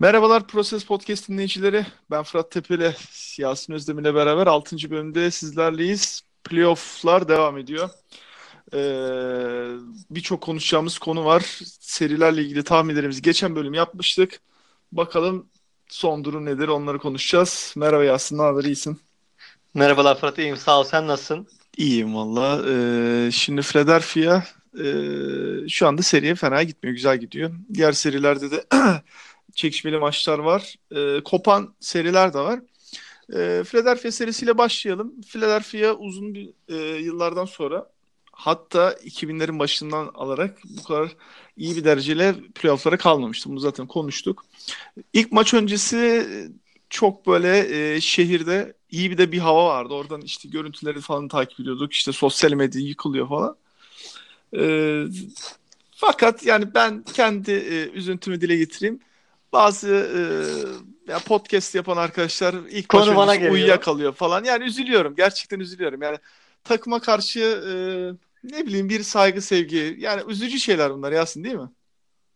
Merhabalar Proses Podcast dinleyicileri. Ben Fırat Tepeli, Yasin Özdemir ile beraber 6. bölümde sizlerleyiz. Playoff'lar devam ediyor. Ee, Birçok konuşacağımız konu var. Serilerle ilgili tahminlerimizi geçen bölüm yapmıştık. Bakalım son durum nedir onları konuşacağız. Merhaba Yasin, ne haber? İyisin? Merhabalar Fırat, iyiyim. Sağ ol. Sen nasılsın? İyiyim valla. Ee, şimdi Philadelphia e, şu anda seriye fena gitmiyor, güzel gidiyor. Diğer serilerde de çekişmeli maçlar var. E, kopan seriler de var. E, Philadelphia serisiyle başlayalım. Philadelphia uzun bir e, yıllardan sonra hatta 2000'lerin başından alarak bu kadar iyi bir dereceyle playofflara kalmamıştı. Bunu zaten konuştuk. İlk maç öncesi çok böyle e, şehirde iyi bir de bir hava vardı. Oradan işte görüntüleri falan takip ediyorduk. İşte sosyal medya yıkılıyor falan. E, fakat yani ben kendi e, üzüntümü dile getireyim bazı e, ya podcast yapan arkadaşlar ilk Konu bana geliyor. uyuyakalıyor falan. Yani üzülüyorum. Gerçekten üzülüyorum. Yani takıma karşı e, ne bileyim bir saygı sevgi. Yani üzücü şeyler bunlar Yasin değil mi?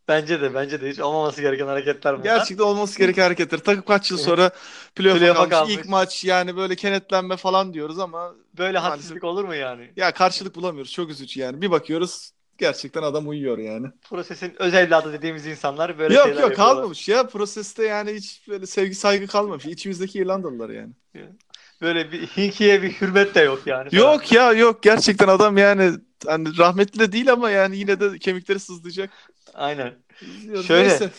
Bence de bence de hiç olmaması gereken hareketler bunlar. Gerçekten olması gereken hareketler. Takım kaç yıl sonra playoff'a Play kalmış. kalmış. İlk maç yani böyle kenetlenme falan diyoruz ama böyle hadsizlik olur mu yani? Ya karşılık bulamıyoruz. Çok üzücü yani. Bir bakıyoruz gerçekten adam uyuyor yani. Prosesin öz evladı dediğimiz insanlar böyle yok, şeyler Yok yok kalmamış ya. Proseste yani hiç böyle sevgi saygı kalmamış. İçimizdeki İrlandalılar yani. Böyle bir Hinki'ye bir hürmet de yok yani. Yok ya yok. Gerçekten adam yani hani rahmetli de değil ama yani yine de kemikleri sızlayacak. Aynen. Şöyle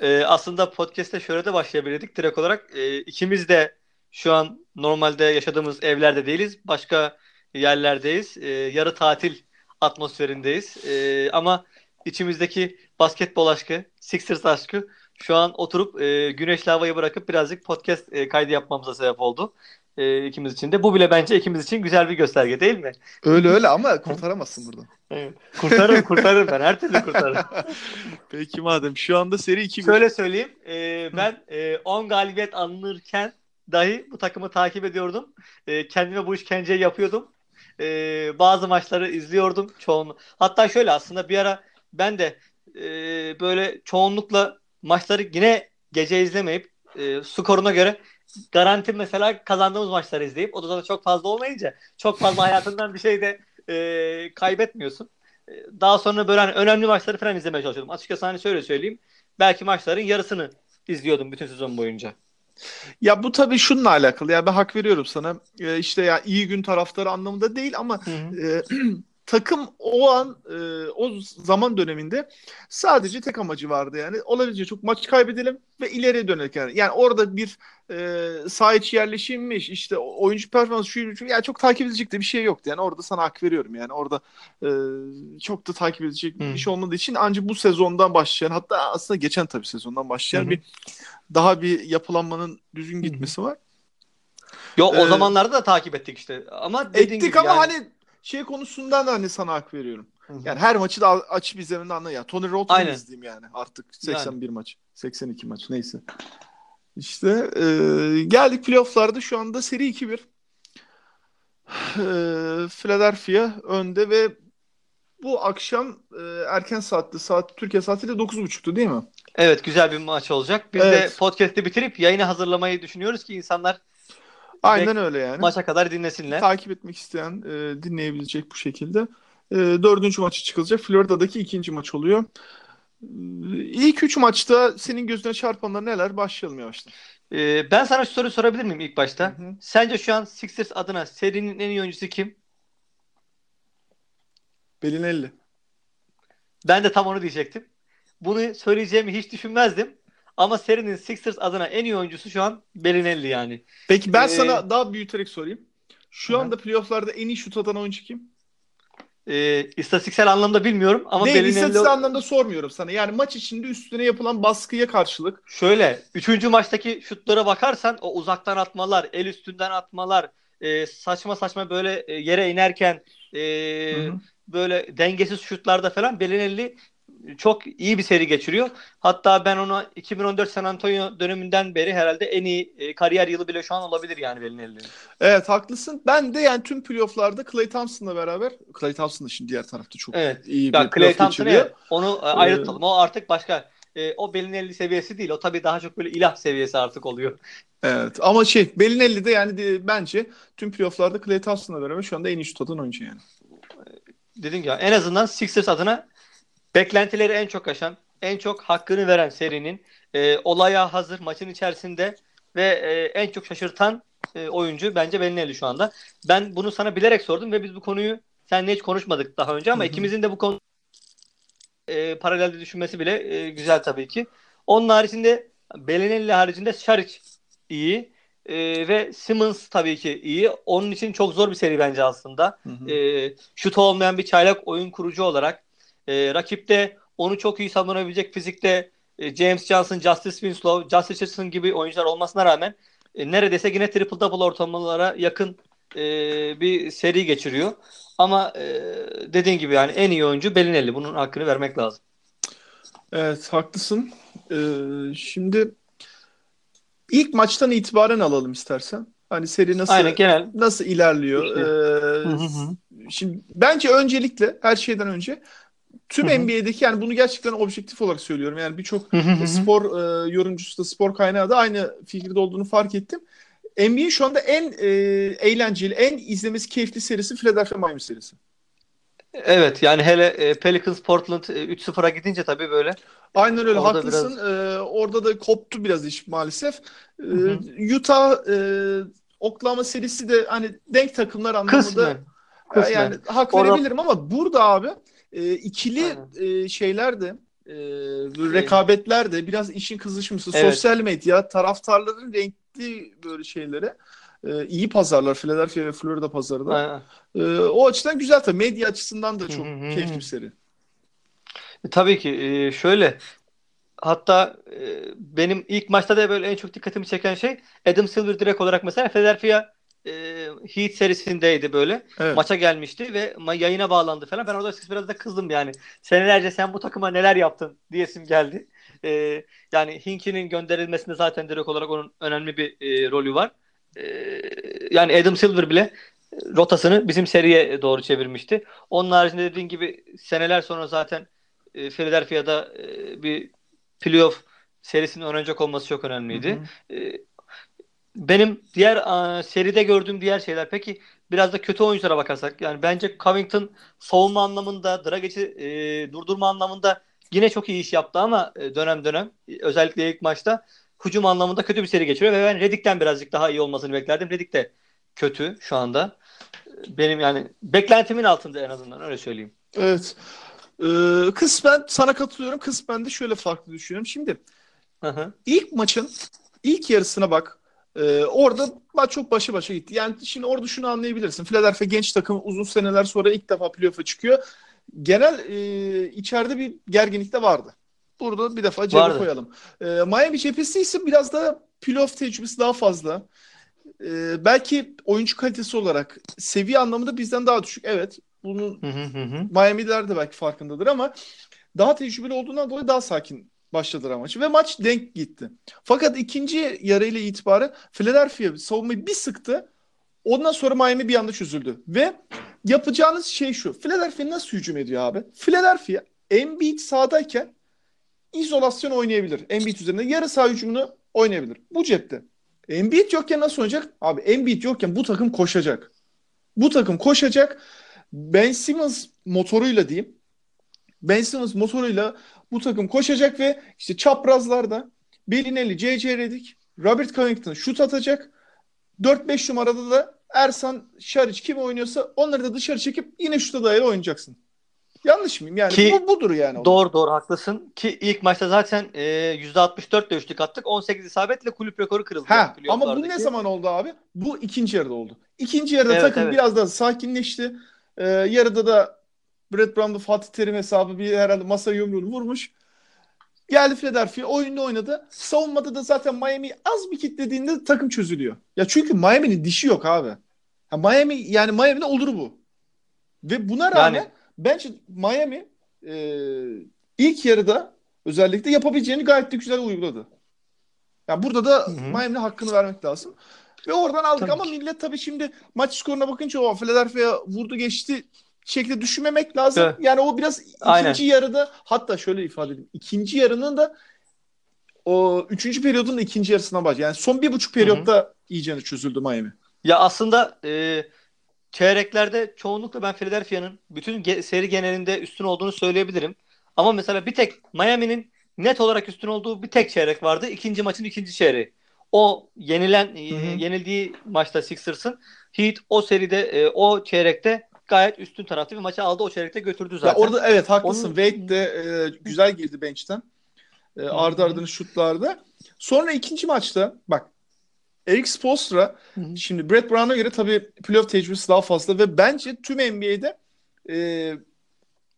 e, aslında podcast'te şöyle de başlayabilirdik direkt olarak. E, ikimiz de şu an normalde yaşadığımız evlerde değiliz. Başka yerlerdeyiz. E, yarı tatil atmosferindeyiz. E, ama içimizdeki basketbol aşkı, Sixers aşkı şu an oturup e, güneşli havayı bırakıp birazcık podcast e, kaydı yapmamıza sebep oldu. E, ikimiz için de. Bu bile bence ikimiz için güzel bir gösterge değil mi? Öyle öyle ama kurtaramazsın buradan. Evet. Kurtarırım kurtarırım ben her türlü kurtarırım. Peki madem şu anda seri 2 Şöyle söyleyeyim. E, ben 10 e, galibiyet alınırken dahi bu takımı takip ediyordum. E, kendime bu işkenceyi yapıyordum e, bazı maçları izliyordum çoğunluk. Hatta şöyle aslında bir ara ben de e, böyle çoğunlukla maçları yine gece izlemeyip e, skoruna göre garanti mesela kazandığımız maçları izleyip o da çok fazla olmayınca çok fazla hayatından bir şey de e, kaybetmiyorsun. E, daha sonra böyle hani önemli maçları falan izlemeye çalışıyordum. Açıkçası hani şöyle söyleyeyim. Belki maçların yarısını izliyordum bütün sezon boyunca. Ya bu tabii şununla alakalı. Ya ben hak veriyorum sana. Ee, işte ya iyi gün taraftarı anlamında değil ama e, takım o an e, o zaman döneminde sadece tek amacı vardı yani. Olabildiğince çok maç kaybedelim ve ileriye dönelim yani. Yani orada bir e, saha içi yerleşimmiş işte oyuncu performansı şu, şu yani çok takip edecek de bir şey yoktu. Yani orada sana hak veriyorum yani. Orada e, çok da takip edecek hmm. bir şey olmadığı için ancak bu sezondan başlayan hatta aslında geçen tabii sezondan başlayan hmm. bir daha bir yapılanmanın düzgün gitmesi hmm. var. Yok o ee, zamanlarda da takip ettik işte. Ama ettik gibi ama yani... hani şey konusundan da hani sana hak veriyorum. Hı-hı. Yani her maçı da açıp izlemenden anla ya. Tony Roton'u izleyeyim yani artık 81 yani. maç. 82 maç neyse. İşte e, geldik playofflarda şu anda seri 2-1. E, Philadelphia önde ve bu akşam e, erken saatte saat Türkiye saatiyle 9.30'tu değil mi? Evet güzel bir maç olacak. Biz evet. de podcast'i bitirip yayını hazırlamayı düşünüyoruz ki insanlar Aynen öyle yani. Maça kadar dinlesinler. Takip etmek isteyen e, dinleyebilecek bu şekilde. E, dördüncü maçı çıkılacak. Florida'daki ikinci maç oluyor. E, ilk üç maçta senin gözüne çarpanlar neler? Başlayalım yavaştan. E, ben sana şu soruyu sorabilir miyim ilk başta? Hı hı. Sence şu an Sixers adına serinin en iyi oyuncusu kim? Belinelli. Ben de tam onu diyecektim. Bunu söyleyeceğimi hiç düşünmezdim. Ama serinin Sixers adına en iyi oyuncusu şu an Belinelli yani. Peki ben ee, sana daha büyüterek sorayım. Şu anda playofflarda en iyi şut atan oyuncu kim? E, istatistiksel anlamda bilmiyorum ama Değil, Belinelli... istatistiksel anlamda sormuyorum sana. Yani maç içinde üstüne yapılan baskıya karşılık. Şöyle, üçüncü maçtaki şutlara bakarsan o uzaktan atmalar, el üstünden atmalar, e, saçma saçma böyle e, yere inerken e, böyle dengesiz şutlarda falan Belinelli çok iyi bir seri geçiriyor. Hatta ben onu 2014 San Antonio döneminden beri herhalde en iyi e, kariyer yılı bile şu an olabilir yani Belinelli'nin. Evet haklısın. Ben de yani tüm playofflarda Clay Thompson'la beraber Clay Thompson da şimdi diğer tarafta çok evet. iyi bir Clay Thompson'ı onu e, ayrı tutalım. O artık başka e, o Belinelli seviyesi değil. O tabii daha çok böyle ilah seviyesi artık oluyor. Evet ama şey Belinelli de yani de, bence tüm playofflarda Klay Thompson'la beraber şu anda en iyi şut atan oyuncu yani. Dedim ya en azından Sixers adına beklentileri en çok aşan, en çok hakkını veren serinin e, olaya hazır maçın içerisinde ve e, en çok şaşırtan e, oyuncu bence Belinelli şu anda. Ben bunu sana bilerek sordum ve biz bu konuyu seninle hiç konuşmadık daha önce ama Hı-hı. ikimizin de bu konu e, paralelde düşünmesi bile e, güzel tabii ki. Onun haricinde Belinelli haricinde Şaric iyi. E, ve Simmons tabii ki iyi. Onun için çok zor bir seri bence aslında. Hı E, şut olmayan bir çaylak oyun kurucu olarak. E, rakipte onu çok iyi savunabilecek fizikte e, James Johnson, Justice Winslow, Justice Richardson gibi oyuncular olmasına rağmen e, neredeyse yine triple double ortalamalara yakın e, bir seri geçiriyor. Ama e, dediğin gibi yani en iyi oyuncu Belinelli. Bunun hakkını vermek lazım. Evet haklısın. Ee, şimdi ilk maçtan itibaren alalım istersen. Hani seri nasıl Aynen, genel. nasıl ilerliyor? İşte. Ee, şimdi bence öncelikle her şeyden önce tüm NBA'deki yani bunu gerçekten objektif olarak söylüyorum. Yani birçok spor e, yorumcusu da spor kaynağı da aynı fikirde olduğunu fark ettim. NBA'in şu anda en e, eğlenceli, en izlemesi keyifli serisi Philadelphia Miami serisi. Evet yani hele e, Pelicans Portland e, 3-0'a gidince tabii böyle. Aynen öyle orada haklısın. Biraz... Ee, orada da koptu biraz iş maalesef. Ee, Utah e, Oklahoma serisi de hani denk takımlar anlamında Kısmen. Kısmen. yani hak orada... verebilirim ama burada abi e, ikili e, şeyler de e, rekabetler de biraz işin kızışması. Evet. Sosyal medya, taraftarların renkli böyle şeylere e, iyi pazarlar. Philadelphia ve Florida pazarı da. E, o açıdan güzel tabii. Medya açısından da çok keyifli bir seri. E, tabii ki. E, şöyle hatta e, benim ilk maçta da böyle en çok dikkatimi çeken şey Adam Silver direkt olarak mesela Philadelphia e, Heat serisindeydi böyle. Evet. Maça gelmişti ve yayına bağlandı falan. Ben orada biraz da kızdım yani. Senelerce sen bu takıma neler yaptın diyesim geldi. E, yani Hinki'nin gönderilmesinde zaten direkt olarak onun önemli bir e, rolü var. E, yani Adam Silver bile rotasını bizim seriye doğru çevirmişti. Onun haricinde dediğin gibi seneler sonra zaten e, Philadelphia'da e, bir playoff serisinin oynanacak olması çok önemliydi. Hı hı. E, benim diğer a, seride gördüğüm diğer şeyler peki biraz da kötü oyunculara bakarsak yani bence Covington savunma anlamında Dragic'i e, durdurma anlamında yine çok iyi iş yaptı ama e, dönem dönem özellikle ilk maçta hücum anlamında kötü bir seri geçiriyor ve ben Reddick'ten birazcık daha iyi olmasını beklerdim. Reddick de kötü şu anda. Benim yani beklentimin altında en azından öyle söyleyeyim. Evet. Ee, kısmen sana katılıyorum. Kısmen de şöyle farklı düşünüyorum. Şimdi hı hı. ilk maçın ilk yarısına bak. Ee, orada çok başı başa gitti. Yani şimdi orada şunu anlayabilirsin. Philadelphia genç takım uzun seneler sonra ilk defa playoff'a çıkıyor. Genel e, içeride bir gerginlik de vardı. Burada bir defa cebe koyalım. E, Miami cephesi ise biraz da playoff tecrübesi daha fazla. E, belki oyuncu kalitesi olarak seviye anlamında bizden daha düşük. Evet. Bunun Miami'liler de belki farkındadır ama daha tecrübeli olduğundan dolayı daha sakin başladılar maçı ve maç denk gitti. Fakat ikinci yarıyla itibaren Philadelphia savunmayı bir sıktı. Ondan sonra Miami bir anda çözüldü. Ve yapacağınız şey şu. Philadelphia nasıl hücum ediyor abi? Philadelphia Embiid sahadayken izolasyon oynayabilir. Embiid üzerinde yarı saha hücumunu oynayabilir. Bu cepte. Embiid yokken nasıl oynayacak? Abi Embiid yokken bu takım koşacak. Bu takım koşacak. Ben Simmons motoruyla diyeyim. Ben Simmons motoruyla bu takım koşacak ve işte çaprazlarda Belinelli, C.C. Redick, Robert Covington şut atacak. 4-5 numarada da Ersan, Şariç kim oynuyorsa onları da dışarı çekip yine şuta dayalı oynayacaksın. Yanlış mıyım? Yani Ki, bu budur yani. Doğru doğru haklısın. Ki ilk maçta zaten e, %64 ile üçlük attık. 18 isabetle kulüp rekoru kırıldı. Ha, ama bu ne zaman oldu abi? Bu ikinci yarıda oldu. İkinci yarıda evet, takım evet. biraz daha sakinleşti. Ee, yarıda da Brett Brown'da Fatih Terim hesabı bir herhalde masa yumruğunu vurmuş. Geldi Philadelphia oyunda oynadı. Savunmada da zaten Miami az bir kitlediğinde takım çözülüyor. Ya çünkü Miami'nin dişi yok abi. Ha, Miami yani Miami'de olur bu. Ve buna rağmen yani... bence Miami e, ilk yarıda özellikle yapabileceğini gayet de güzel uyguladı. Yani burada da Miami'nin hakkını vermek lazım. Ve oradan aldık tabii ama ki. millet tabii şimdi maç skoruna bakınca o Philadelphia vurdu geçti şekilde düşünmemek lazım. Evet. Yani o biraz ikinci Aynen. yarıda hatta şöyle ifade edeyim. İkinci yarının da o üçüncü periyodun da ikinci yarısına başlıyor. Yani son bir buçuk periyotta iyice çözüldü Miami. Ya aslında e, çeyreklerde çoğunlukla ben Philadelphia'nın bütün ge- seri genelinde üstün olduğunu söyleyebilirim. Ama mesela bir tek Miami'nin net olarak üstün olduğu bir tek çeyrek vardı. İkinci maçın ikinci çeyreği. O yenilen e, yenildiği maçta Sixers'ın Heat o seride e, o çeyrekte gayet üstün taraftı ve maçı aldı o çeyrekte götürdü Ya zaten. orada evet haklısın. Onun- Wade de e, güzel girdi bench'ten. E, ardı ardına şutlarda. Sonra ikinci maçta bak Eric Spoelstra şimdi Brett Brown'a göre tabii playoff tecrübesi daha fazla ve bence tüm NBA'de e,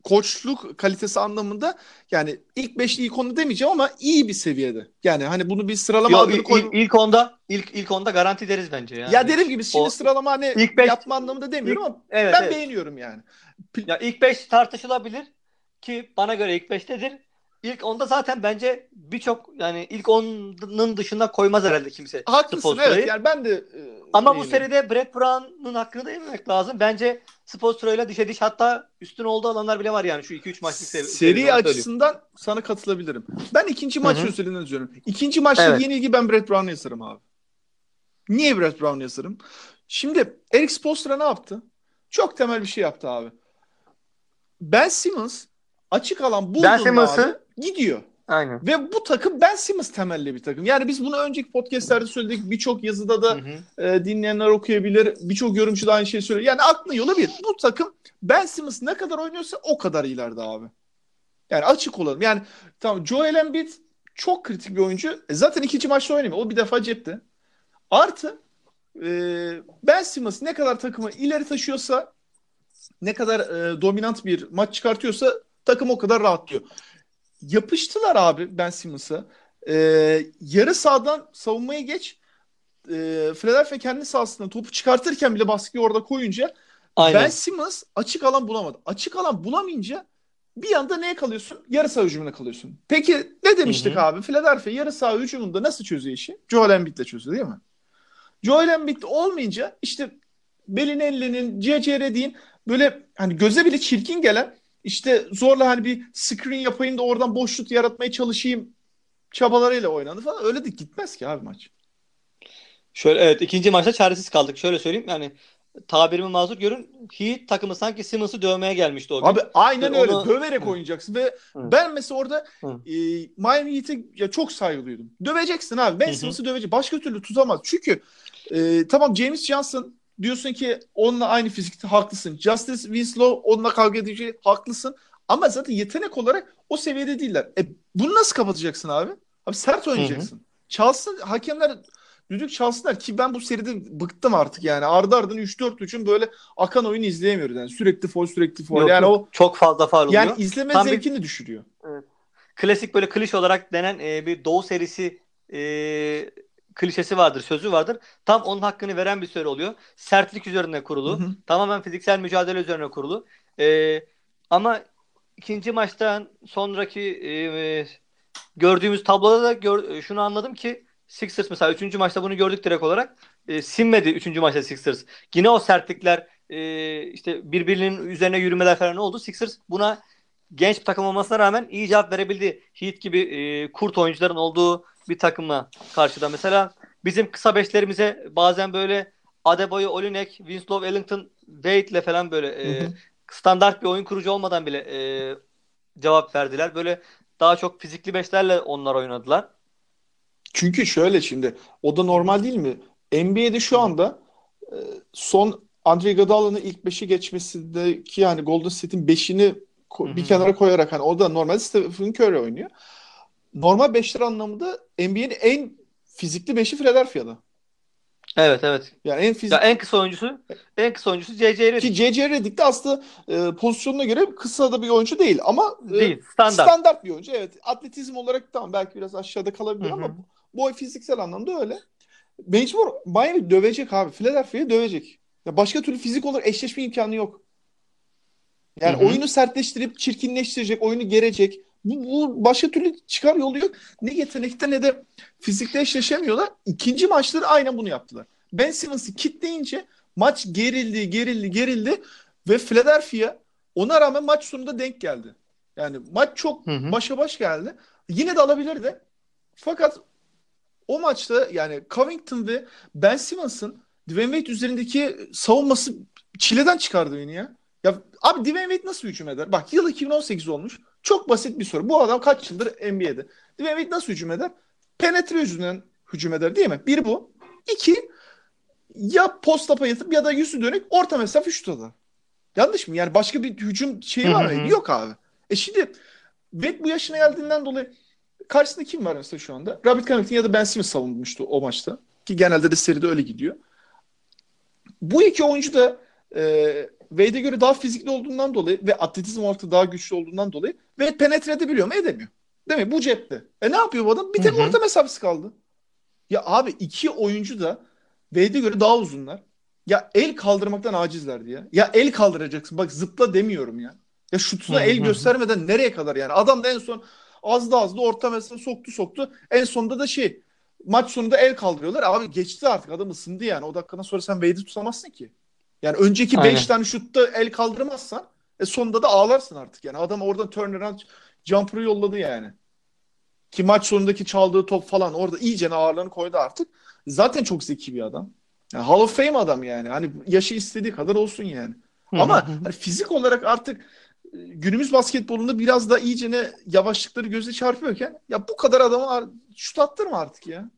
koçluk kalitesi anlamında yani ilk beşli ilk onu demeyeceğim ama iyi bir seviyede. Yani hani bunu bir sıralama Yo, ilk, koy. ilk, ilk onda ilk ilk onda garanti deriz bence yani. ya derim gibi şimdi O- sıralama hani ilk beş- yapma anlamında demiyorum ama evet, ben evet. beğeniyorum yani. Ya ilk 5 tartışılabilir ki bana göre ilk 5'tedir. İlk onda zaten bence birçok yani ilk 10'ın dışında koymaz herhalde kimse. Haklısın Spoelstra'yı. evet yani ben de e, Ama bu seride Brett Brown'un hakkını da yememek lazım. Bence Spoelstra ile dişe diş hatta üstün olduğu alanlar bile var yani şu 2-3 maçlık seri. Seri onu söyleyeyim. açısından sana katılabilirim. Ben ikinci maç üzerinden izliyorum. İkinci maçta Evet. yenilgi ben Brett Brown'a yazarım abi. Niye Brett Brown'a yazarım? Şimdi Eric Spoelstra ne yaptı? Çok temel bir şey yaptı abi. Ben Simmons açık alan bulduğunda Ben Simmons'ı- gidiyor. Aynen. Ve bu takım Ben Simmons temelli bir takım. Yani biz bunu önceki podcastlerde söyledik. Birçok yazıda da Hı hı. e, dinleyenler okuyabilir. Birçok yorumcu da aynı şeyi söylüyor. Yani aklın yolu bir. Bu takım Ben Simmons ne kadar oynuyorsa o kadar ileride abi. Yani açık olalım. Yani tamam Joel Embiid çok kritik bir oyuncu. E, zaten ikinci maçta oynamıyor. O bir defa cepte. Artı e, Ben Simmons ne kadar takımı ileri taşıyorsa ne kadar e, dominant bir maç çıkartıyorsa takım o kadar rahatlıyor. Yapıştılar abi Ben Simmons'a. E, yarı sahadan savunmaya geç. E, Philadelphia kendi sahasından topu çıkartırken bile baskıyı orada koyunca Aynen. Ben Simmons açık alan bulamadı. Açık alan bulamayınca bir anda neye kalıyorsun? Yarı saha hücumuna kalıyorsun. Peki ne demiştik Hı hı. abi? Philadelphia yarı saha hücumunda nasıl çözüyor işi? Joel Embiid'le çözüyor değil mi? Joel Embiid olmayınca işte Bellinelli'nin, C.C. Redick'in böyle hani göze bile çirkin gelen işte zorla hani bir screen yapayım da oradan boş şut yaratmaya çalışayım çabalarıyla oynandı falan. Öyle de gitmez ki abi maç. Şöyle evet ikinci maçta çaresiz kaldık. Şöyle söyleyeyim yani tabirimi mazur görün. Heat takımı sanki Simmons'ı dövmeye gelmişti o gün. Abi aynen Ve öyle. onu- Döverek Hı. oynayacaksın ve Hı. ben mesela orada Hı. e, Miami Heat'e ya çok saygılıydım. Döveceksin abi. Ben. Simmons'ı dövecek. Başka türlü tutamaz. Çünkü e, tamam James Johnson diyorsun ki onunla aynı fizikte haklısın. Justice Winslow onunla kavga edecek haklısın. Ama zaten yetenek olarak o seviyede değiller. E, bunu nasıl kapatacaksın abi? Abi sert oynayacaksın. Çalsın hakemler düdük çalsınlar ki ben bu seride bıktım artık yani. Ardı ardına 3-4 üçün böyle akan oyunu izleyemiyoruz. Yani sürekli foul sürekli foul. Yok, yani yok. o çok fazla faul oluyor. yani izleme Tam bir- zevkini düşürüyor. Klasik böyle kliş olarak denen e, bir Doğu serisi e, klişesi vardır, sözü vardır. Tam onun hakkını veren bir söz oluyor. Sertlik üzerine kurulu. Hı hı. Tamamen fiziksel mücadele üzerine kurulu. E, ama ikinci maçtan sonraki e, e, gördüğümüz tabloda da gör- e, şunu anladım ki Sixers mesela 3. maçta bunu gördük direkt olarak. E, sinmedi 3. maçta Sixers. Yine o sertlikler e, işte birbirinin üzerine yürümeler falan oldu. Sixers buna genç bir takım olmasına rağmen iyi cevap verebildi. Heat gibi e, kurt oyuncuların olduğu bir takımla karşıda. Mesela bizim kısa beşlerimize bazen böyle Adebayo, Olinek, Winslow, Ellington, Wade'le falan böyle e, standart bir oyun kurucu olmadan bile e, cevap verdiler. Böyle daha çok fizikli beşlerle onlar oynadılar. Çünkü şöyle şimdi o da normal değil mi? NBA'de şu anda e, son Andre Iguodala'nın ilk 5'i geçmesindeki yani Golden State'in 5'ini ko- Hı hı. bir kenara koyarak hani o da normal Stephen Curry oynuyor. Normal beşler anlamında NBA'nin en fizikli 5'i Philadelphia'da. Evet evet. Yani en fizik Ya en kısa oyuncusu en kısa oyuncusu C.C. Redick. ki J.J. Redick de aslında e, pozisyonuna göre kısa da bir oyuncu değil ama e, Değil. Standart. standart bir oyuncu. Evet. Atletizm olarak tamam belki biraz aşağıda kalabilir Hı hı. ama boy fiziksel anlamda öyle. Mecbur Miami dövecek abi. Philadelphia'yı dövecek. Ya başka türlü fizik olarak eşleşme imkanı yok. Yani Hı hı. oyunu sertleştirip çirkinleştirecek, oyunu gerecek. Bu, bu başka türlü çıkar yolu yok. Ne yetenekte ne de fizikte eşleşemiyorlar. İkinci maçları aynen bunu yaptılar. Ben Simmons'ı kitleyince maç gerildi, gerildi, gerildi. Ve Philadelphia ona rağmen maç sonunda denk geldi. Yani maç çok Hı hı. başa baş geldi. Yine de alabilirdi. Fakat o maçta yani Covington ve Ben Simmons'ın Dwayne Wade üzerindeki savunması çileden çıkardı beni ya. Ya abi Dwayne Wade nasıl hücum eder? Bak yıl 2018 olmuş. Çok basit bir soru. Bu adam kaç yıldır NBA'de? Dwayne nasıl hücum eder? Penetre yüzünden hücum eder değil mi? Bir bu. İki ya post up'a yatıp ya da yüzü dönük orta mesafe şut atar. Yanlış mı? Yani başka bir hücum şeyi var mı? Yok abi. E şimdi Wade bu yaşına geldiğinden dolayı karşısında kim var mesela şu anda? Robert Covington ya da Ben Simmons savunmuştu o maçta. Ki genelde de seride öyle gidiyor. Bu iki oyuncu da e, Wade'e göre daha fizikli olduğundan dolayı ve atletizm olarak da daha güçlü olduğundan dolayı Wade penetre edebiliyor mu? Edemiyor. Değil mi? Bu cepte. E ne yapıyor bu adam? Bir tek orta mesafesi kaldı. Ya abi iki oyuncu da Wade'e göre daha uzunlar. Ya el kaldırmaktan acizlerdi ya. Ya el kaldıracaksın. Bak zıpla demiyorum ya. Ya şutuna el göstermeden nereye kadar yani? Adam da en son az da az da orta mesafe soktu soktu. En sonunda da şey maç sonunda el kaldırıyorlar. Abi geçti artık adam ısındı yani. O dakikadan sonra sen Wade'i tutamazsın ki. Yani önceki Aynen. 5 tane şutta el kaldırmazsan e sonunda da ağlarsın artık yani. Adam oradan turnaround jumper'ı yolladı yani. Ki maç sonundaki çaldığı top falan orada iyice ağırlığını koydu artık. Zaten çok zeki bir adam. Yani Hall of Fame adam yani. Hani yaşı istediği kadar olsun yani. Ama hani fizik olarak artık e, günümüz basketbolunda biraz da iyicene yavaşlıkları göze çarpıyorken ya bu kadar adama şut attırma artık ya.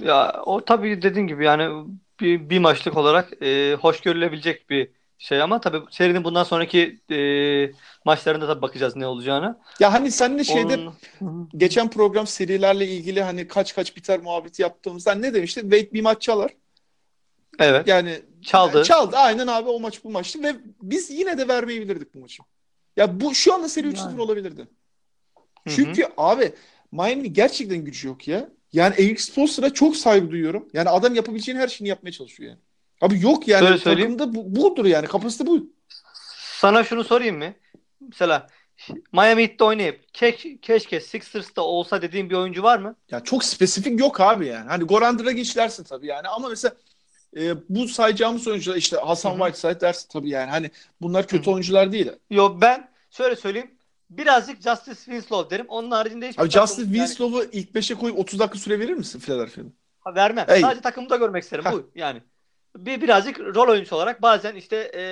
Ya o tabii dediğin gibi yani bir, bir maçlık olarak e, hoş görülebilecek bir şey ama tabii serinin bundan sonraki e, maçlarında da bakacağız ne olacağını. Ya hani seninle şeyde Onun... Geçen program serilerle ilgili hani kaç kaç biter muhabbeti yaptığımızda ne demişti? Wade bir maç çalar. Evet. Yani Çaldı. çaldı. Aynen abi o maç bu maçtı ve biz yine de vermeyebilirdik bu maçı. Ya bu şu anda seri 3-0 Yani. olabilirdi. Çünkü abi Miami gerçekten gücü yok ya. Yani Eric Spoelstra'ya çok saygı duyuyorum. Yani adam yapabileceğin her şeyini yapmaya çalışıyor yani. Abi yok yani söyleyeyim. takımda bu, budur yani kapasite bu. Sana şunu sorayım mı? Mesela Miami Heat'te oynayıp keş, keşke Sixers'ta olsa dediğin bir oyuncu var mı? Ya çok spesifik yok abi yani. Hani Goran Dragic dersin tabii yani ama mesela e, bu sayacağımız oyuncular işte Hasan. Whiteside dersin tabii yani. Hani bunlar kötü Hı hı. oyuncular değil. Yo ben şöyle söyleyeyim. Birazcık Justice Winslow derim. Onun haricinde hiçbir Abi Justice yani- Winslow'u ilk 5'e koyup 30 dakika süre verir misin Philadelphia'da? Ha, vermem. Ey. Sadece takımda görmek isterim. Heh. Bu yani. Bir birazcık rol oyuncusu olarak bazen işte e,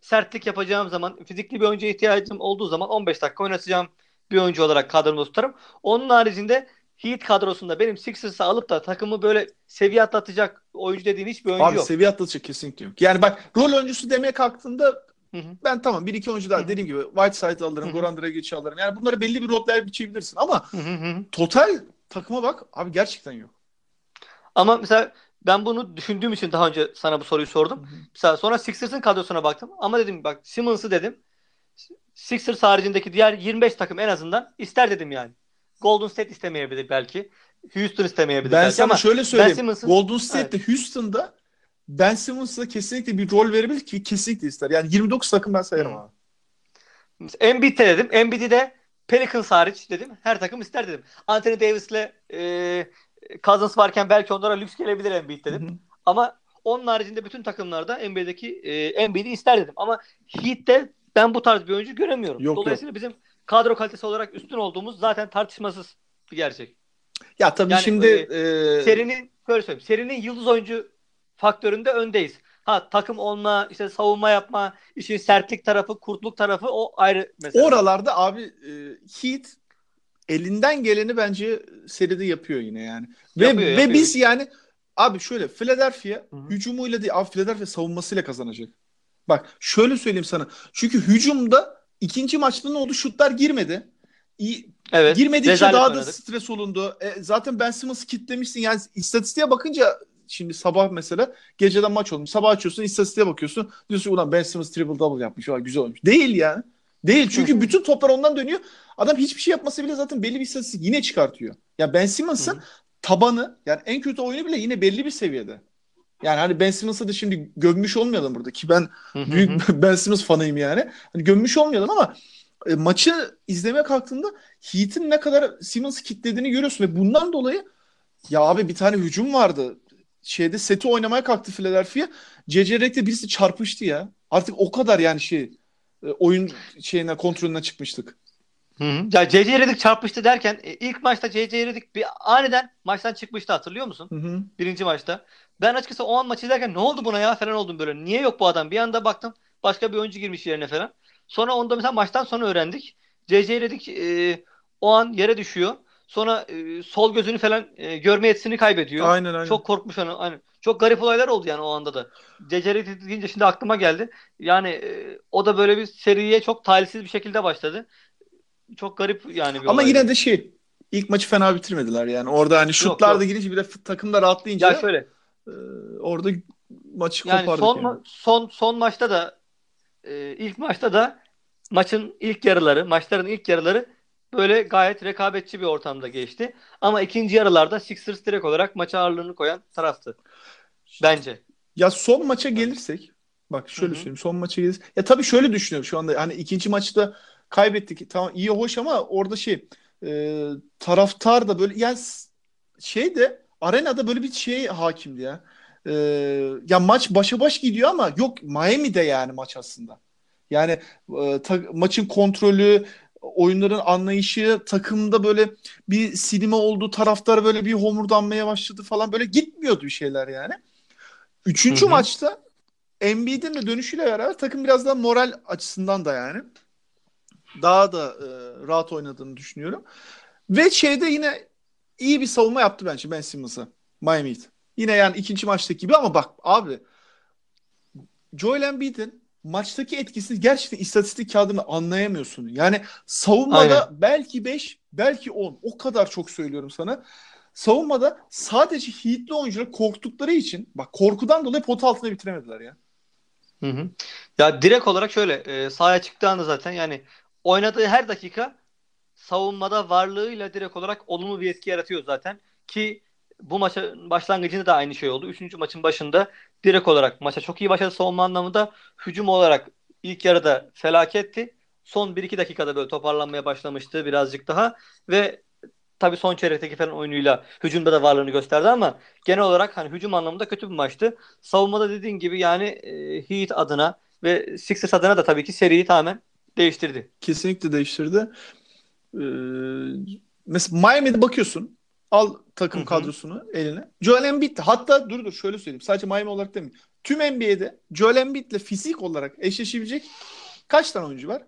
sertlik yapacağım zaman, fizikli bir oyuncuya ihtiyacım olduğu zaman 15 dakika oynatacağım bir oyuncu olarak kadromda tutarım. Onun haricinde Heat kadrosunda benim Sixers'ı alıp da takımı böyle seviye atlatacak oyuncu dediğim hiçbir oyuncu Abi yok. seviye atlatacak kesinlikle yok. Yani bak rol oyuncusu demeye kalktığında Hı hı. ben tamam bir iki oyuncu daha Hı hı. dediğim gibi Whiteside alırım, Hı hı. Goran Dragic'i alırım. Yani bunları belli bir roller biçebilirsin ama Hı hı hı. total takıma bak abi gerçekten yok. Ama mesela ben bunu düşündüğüm için daha önce sana bu soruyu sordum. Mesela sonra Sixers'ın kadrosuna baktım. Ama dedim bak Simmons'ı dedim. Sixers haricindeki diğer 25 takım en azından ister dedim yani. Golden State istemeyebilir belki. Houston istemeyebilir Ben belki sana ama şöyle söyleyeyim. Golden State'de Houston'da Ben Simmons'a kesinlikle bir rol verebilir ki kesinlikle ister. Yani 29 takım ben sayarım Hı. abi. Embiid'de dedim. Embiid'i de Pelicans hariç dedim. Her takım ister dedim. Anthony Davis'le e, Cousins varken belki onlara lüks gelebilir Embiid dedim. Hı hı. Ama onun haricinde bütün takımlarda NBA'deki e, Embiid'i ister dedim. Ama Heat'te ben bu tarz bir oyuncu göremiyorum. Yok, Dolayısıyla bizim kadro kalitesi olarak üstün olduğumuz zaten tartışmasız bir gerçek. Ya tabii Yani, şimdi e, e, Serinin şöyle söyleyeyim. Serinin yıldız oyuncu faktöründe öndeyiz. Ha takım olma, işte savunma yapma, işin sertlik tarafı, kurtluk tarafı o ayrı mesele. oralarda abi e, Heat elinden geleni bence seride yapıyor yine yani. Ve Yapıyor, ve yapıyor. biz yani abi şöyle Philadelphia Hı hı. hücumuyla değil abi Philadelphia savunmasıyla kazanacak. Bak şöyle söyleyeyim sana. Çünkü hücumda ikinci maçta ne oldu? Şutlar girmedi. İyi, Evet. Girmedikçe daha da oynadık. stres olundu. E, zaten Ben Simmons'ı kitlemişsin. Yani istatistiğe bakınca şimdi sabah mesela geceden maç olmuş. Sabah açıyorsun istatistiğe bakıyorsun. Diyorsun ulan Ben Simmons triple double yapmış. Vay, güzel olmuş. Değil yani. Değil. Çünkü bütün toplar ondan dönüyor. Adam hiçbir şey yapmasa bile zaten belli bir istatistik yine çıkartıyor. Ya Ben Simmons'ın tabanı yani en kötü oyunu bile yine belli bir seviyede. Yani hani Ben Simmons'ı da şimdi gömmüş olmayalım burada ki ben büyük Ben Simmons fanıyım yani. Hani gömmüş olmayalım ama e, maçı izlemeye kalktığında Heat'in ne kadar Simmons'ı kitlediğini görüyorsun ve bundan dolayı ya abi bir tane hücum vardı. Şeyde seti oynamaya kalktı Philadelphia. CC Reck'te birisi çarpıştı ya. Artık o kadar yani şey e, oyun şeyine kontrolüne çıkmıştık. Hı hı. Ya C.C. Redick çarpmıştı derken e, ilk maçta C.C. Redick bir aniden maçtan çıkmıştı hatırlıyor musun? Hı hı. Birinci maçta. Ben açıkçası o an maçı izlerken ne oldu buna ya falan oldum böyle. Niye yok bu adam? Bir anda baktım başka bir oyuncu girmiş yerine falan. Sonra onu da mesela maçtan sonra öğrendik. C.C. Redick e, o an yere düşüyor. Sonra e, sol gözünü falan e, görme yetisini kaybediyor. Aynen aynen. Çok korkmuş onu. Aynen. Çok garip olaylar oldu yani o anda da. Redick deyince şimdi aklıma geldi. Yani e, o da böyle bir seriye çok talihsiz bir şekilde başladı. Çok garip yani bir Ama olaydı. yine de şey ilk maçı fena bitirmediler yani. Orada hani şutlar da yok. girince bir de takım da rahatlayınca ya şöyle e, orada maçı Yani kopardık son yani. ma- son son maçta da e, ilk maçta da maçın ilk yarıları, maçların ilk yarıları böyle gayet rekabetçi bir ortamda geçti. Ama ikinci yarılarda Sixers direkt olarak maça ağırlığını koyan taraftı. Bence. Ya son maça gelirsek bak şöyle söyleyeyim son maça gelirsek ya tabii şöyle düşünüyorum şu anda hani ikinci maçta kaybettik tamam iyi hoş ama orada şey e, taraftar da böyle yani şey de arenada böyle bir şey hakimdi ya. E, ya maç başa baş gidiyor ama yok Miami'de yani maç aslında. Yani e, ta- maçın kontrolü, oyunların anlayışı, takımda böyle bir silime oldu, taraftar böyle bir homurdanmaya başladı falan böyle gitmiyordu bir şeyler yani. Üçüncü Hı hı. maçta Embiid'in de dönüşüyle beraber takım biraz daha moral açısından da yani daha da e, rahat oynadığını düşünüyorum. Ve şeyde yine iyi bir savunma yaptı bence Ben Simmons'a. Miami Heat. Yine yani ikinci maçtaki gibi ama bak abi Joel Embiid'in maçtaki etkisini gerçekten istatistik kağıdını anlayamıyorsun. Yani savunmada belki 5, belki 10. O kadar çok söylüyorum sana. Savunmada sadece Heat'li oyuncular korktukları için bak korkudan dolayı pot altında bitiremediler ya. Hı hı. Ya direkt olarak şöyle e, sahaya çıktığı anda zaten yani oynadığı her dakika savunmada varlığıyla direkt olarak olumlu bir etki yaratıyor zaten. Ki bu maçın başlangıcında da aynı şey oldu. Üçüncü maçın başında direkt olarak maça çok iyi başladı savunma anlamında. Hücum olarak ilk yarıda felaketti. Son 1-2 dakikada böyle toparlanmaya başlamıştı birazcık daha. Ve tabii son çeyrekteki falan oyunuyla hücumda da varlığını gösterdi ama genel olarak hani hücum anlamında kötü bir maçtı. Savunmada dediğin gibi yani e, Heat adına ve Sixers adına da tabii ki seriyi tamamen değiştirdi. Kesinlikle değiştirdi. Ee, mesela Miami'de bakıyorsun. Al takım Hı hı. kadrosunu eline. Joel Embiid hatta dur dur şöyle söyleyeyim. Sadece Miami olarak demeyeyim. Tüm NBA'de Joel Embiid'le fizik olarak eşleşebilecek kaç tane oyuncu var?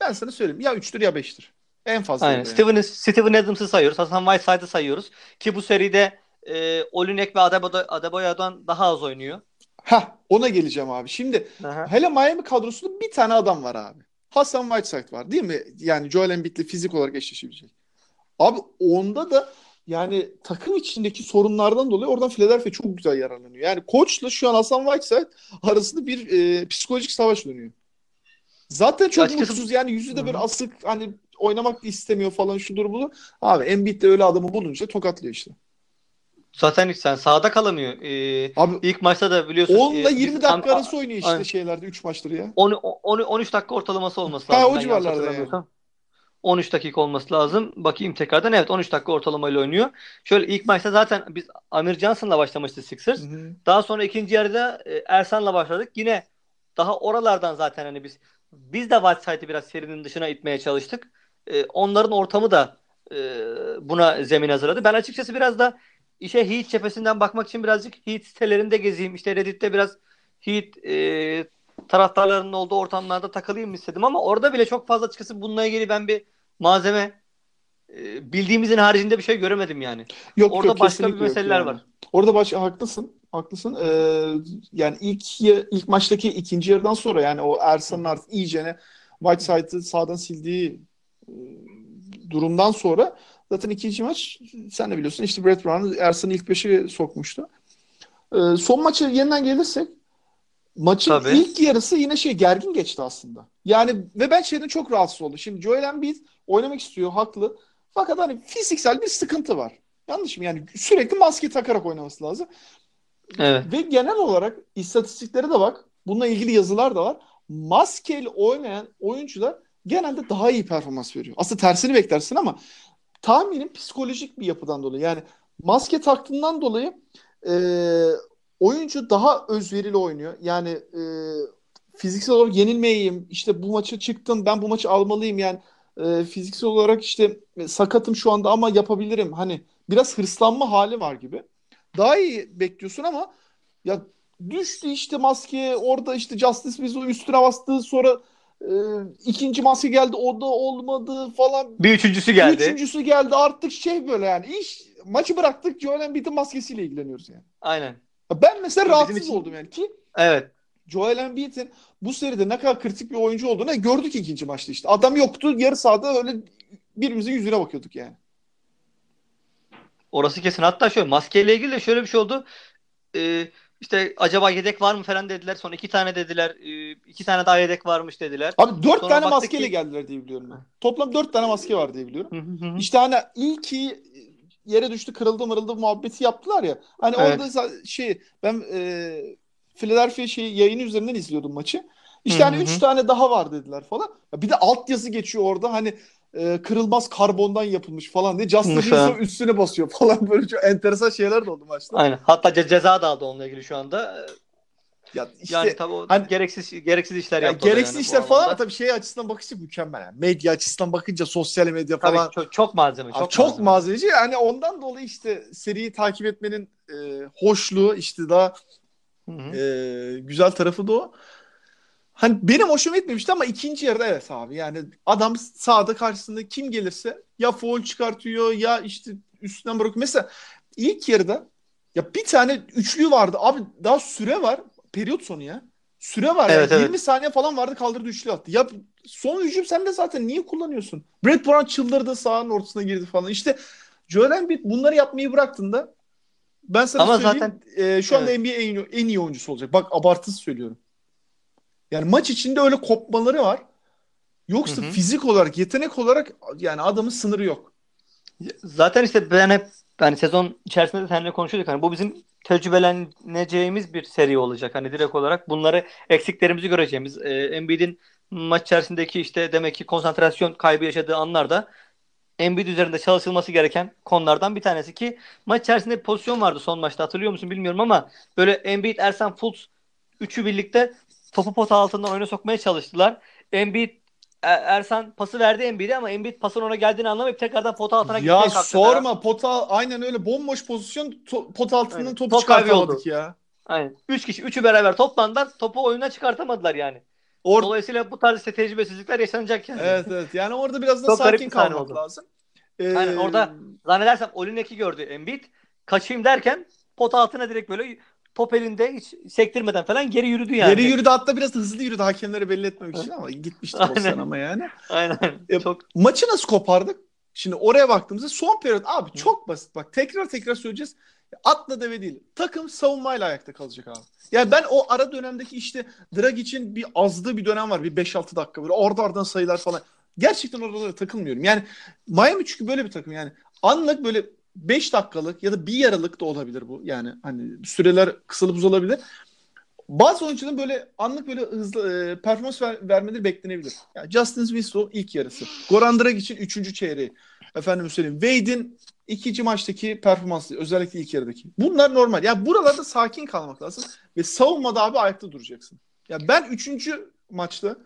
Ben sana söyleyeyim. Ya 3'tür ya 5'tir. En fazla. Aynen. yani. Steven, Steven Adams'ı sayıyoruz. Hasan Whiteside'ı sayıyoruz. Ki bu seride e, Olinek ve Adebayo- Adebayo'dan daha az oynuyor. Heh, ona geleceğim abi. Şimdi Aha. hele Miami kadrosunda bir tane adam var abi. Hasan Whiteside var değil mi? Yani Joel Embiid'le fizik olarak eşleşebilecek. Abi onda da yani takım içindeki sorunlardan dolayı oradan Philadelphia çok güzel yararlanıyor. Yani koçla şu an Hasan Whiteside arasında bir e, psikolojik savaş dönüyor. Zaten çok Açıkçası- mutsuz yani yüzü de böyle asık hani oynamak da istemiyor falan şudur budur. Abi Embiid de öyle adamı bulunca tokatlıyor işte. Zaten sen sahada kalamıyor. E, Abi ilk maçta da biliyorsun. 10 e, ile biz 20 tam- dakika arası oynuyor işte Aynen. şeylerde 3 maçları ya. 10, 10, 13 dakika ortalaması olması Ha, lazım. o Ben yanlış civarlarda yani. Hatırlamıyorsam. 13 dakika olması lazım. Bakayım tekrardan. Evet 13 dakika ortalamayla oynuyor. Şöyle ilk maçta zaten biz Amir Johnson'la başlamıştı Sixers. Hı hı. Daha sonra ikinci yarıda e, Ersan'la başladık. Yine daha oralardan zaten hani biz biz de Whiteside'ı biraz serinin dışına itmeye çalıştık. E, onların ortamı da e, buna zemin hazırladı. Ben açıkçası biraz da işe Heat cephesinden bakmak için birazcık Heat sitelerinde gezeyim. İşte Reddit'te biraz Heat e, taraftarlarının olduğu ortamlarda takılayım istedim ama orada bile çok fazla açıkçası bununla ilgili ben bir malzeme e, bildiğimizin haricinde bir şey göremedim yani. Yok Orada yok başka bir meseleler yani. var. Orada baş haklısın. Haklısın. Ee, yani ilk ilk maçtaki ikinci yarıdan sonra yani o Ersan'ın artık iyicene Whiteside'ı sağdan sildiği e, durumdan sonra zaten ikinci maç sen de biliyorsun işte Brett Brown Ersan'ı ilk beşe sokmuştu. Ee, son maça yeniden gelirsek maçın Tabii. ilk yarısı yine şey gergin geçti aslında. Yani ve ben şeyden çok rahatsız oldum. Şimdi Joel Embiid oynamak istiyor haklı. Fakat hani fiziksel bir sıkıntı var. Yanlış mı? Yani sürekli maske takarak oynaması lazım. Evet. Ve genel olarak istatistiklere de bak. Bununla ilgili yazılar da var. Maskeli oynayan oyuncular genelde daha iyi performans veriyor. Aslında tersini beklersin ama tahminim psikolojik bir yapıdan dolayı. Yani maske taktığından dolayı e, oyuncu daha özverili oynuyor. Yani e, fiziksel olarak yenilmeyeyim. İşte bu maça çıktım. Ben bu maçı almalıyım yani. E, fiziksel olarak işte e, sakatım şu anda ama yapabilirim. Hani biraz hırslanma hali var gibi. Daha iyi bekliyorsun ama ya düştü işte maske orada işte Justice Winslow üstüne bastı sonra e, ikinci maske geldi o da olmadı falan. Bir üçüncüsü geldi. Bir üçüncüsü geldi artık şey böyle yani iş maçı bıraktık Joel Embiid'in maskesiyle ilgileniyoruz yani. Aynen. Ben mesela rahatsız için- oldum yani ki Evet. Joel Embiid'in bu seride ne kadar kritik bir oyuncu olduğunu gördük ikinci maçta işte. Adam yoktu yarı sahada öyle birbirimizin yüzüne bakıyorduk yani. Orası kesin. Hatta şöyle maskeyle ilgili de şöyle bir şey oldu. Ee, işte acaba yedek var mı falan dediler. Sonra iki tane dediler. Ee, iki tane daha yedek varmış dediler. Abi dört Sonra tane maskeyle ki- geldiler diye biliyorum ben. Toplam dört tane maske var diye biliyorum. Hı hı hı. İşte hani ilki yere düştü kırıldı mırıldı muhabbeti yaptılar ya. Hani Evet. orada şey ben e, Philadelphia şey yayını üzerinden izliyordum maçı. İşte Hı hani hı üç hı. tane daha var dediler falan. Bir de altyazı geçiyor orada hani e, kırılmaz karbondan yapılmış falan diye Justin. Wilson üstüne basıyor falan böyle çok enteresan şeyler de oldu maçta. Aynen. Hatta ce- ceza da aldı onunla ilgili şu anda. Ya işte yani tabii o hani- gereksiz gereksiz işler ya yaptı. o da gereksiz yani işler falan ama tabii şey açısından bakınca mükemmel yani. Medya açısından bakınca sosyal medya Tabii falan çok, çok malzeme. Abi Çok, çok, malzeme. malzemeci. Yani ondan dolayı işte seriyi takip etmenin e, hoşluğu işte daha Hı hı. e, güzel tarafı da o. Hani benim hoşuma gitmemişti ama ikinci yarıda evet abi. Yani adam sahada karşısında kim gelirse ya foul çıkartıyor ya işte üstünden bırakıyor. Mesela ilk yarıda ya bir tane üçlü vardı. Abi daha süre var. Periyot sonu ya. Süre var. Evet, yani. evet. 20 saniye falan vardı kaldırdı üçlü attı. Ya son hücum sen de zaten niye kullanıyorsun? Brett Brown çıldırdı sahanın ortasına girdi falan. İşte Joel Embiid bunları yapmayı bıraktığında ben sana Ama söyleyeyim e, şu anda Evet. NBA en, iyi- en iyi oyuncusu olacak. Bak abartısı söylüyorum. Yani maç içinde öyle kopmaları var. Yoksa Hı hı. fizik olarak, yetenek olarak yani adamın sınırı yok. Zaten işte ben hep hani sezon içerisinde de seninle konuşuyorduk. Hani bu bizim tecrübeleneceğimiz bir seri olacak. Hani direkt olarak bunları eksiklerimizi göreceğimiz. Ee, Embiid'in maç içerisindeki işte demek ki konsantrasyon kaybı yaşadığı anlarda Embiid üzerinde çalışılması gereken konulardan bir tanesi ki maç içerisinde bir pozisyon vardı son maçta hatırlıyor musun bilmiyorum ama böyle Embiid, Ersan Fultz üçü birlikte topu pota altından oyuna sokmaya çalıştılar. Embiid E- Ersan pası verdi Embiid'e ama Embiid pasın ona geldiğini anlamayıp tekrardan pota altına gitmeye Ya kalktı. sorma pota aynen öyle bomboş pozisyon to, pot altından Aynen. topu Top çıkartamadık ya. Aynen. Üç kişi, üçü beraber toplandılar. Topu oyuna çıkartamadılar yani. Or Dolayısıyla bu tarz işte tecrübesizlikler yaşanacak yani. evet evet yani orada biraz da sakin kalmak oldu. lazım. Ee, Aynen, orada Zannedersem Olinek'i gördü Embiid. Kaçayım derken pota altına direkt böyle top elinde hiç sektirmeden falan geri yürüdü yani. Geri yürüdü hatta biraz hızlı yürüdü hakemlere belli etmemek için ama gitmişti Aynen. ama yani. Aynen. E, Çok Maçı nasıl kopardık? Şimdi oraya baktığımızda son periyot abi çok basit bak tekrar tekrar söyleyeceğiz. Atla deve değil. Takım savunmayla ayakta kalacak abi. Yani ben o ara dönemdeki işte Dragic'in bir azdığı bir dönem var. Bir 5-6 dakika böyle orada oradan sayılar falan. Gerçekten oralara takılmıyorum. Yani Miami çünkü böyle bir takım yani. Anlık böyle 5 dakikalık ya da bir yarılık da olabilir bu. Yani hani süreler kısalıp uzalabilir. Bazı oyuncuların böyle anlık böyle hızlı e, performans ver, vermeleri beklenebilir. Yani Justin Winslow ilk yarısı. Goran Dragic'in üçüncü çeyreği. Efendim söyleyeyim. Wade'in ikinci maçtaki performansı özellikle ilk yarıdaki. Bunlar normal. Yani buralarda sakin kalmak lazım ve savunmada abi ayakta duracaksın. Ya ben üçüncü maçta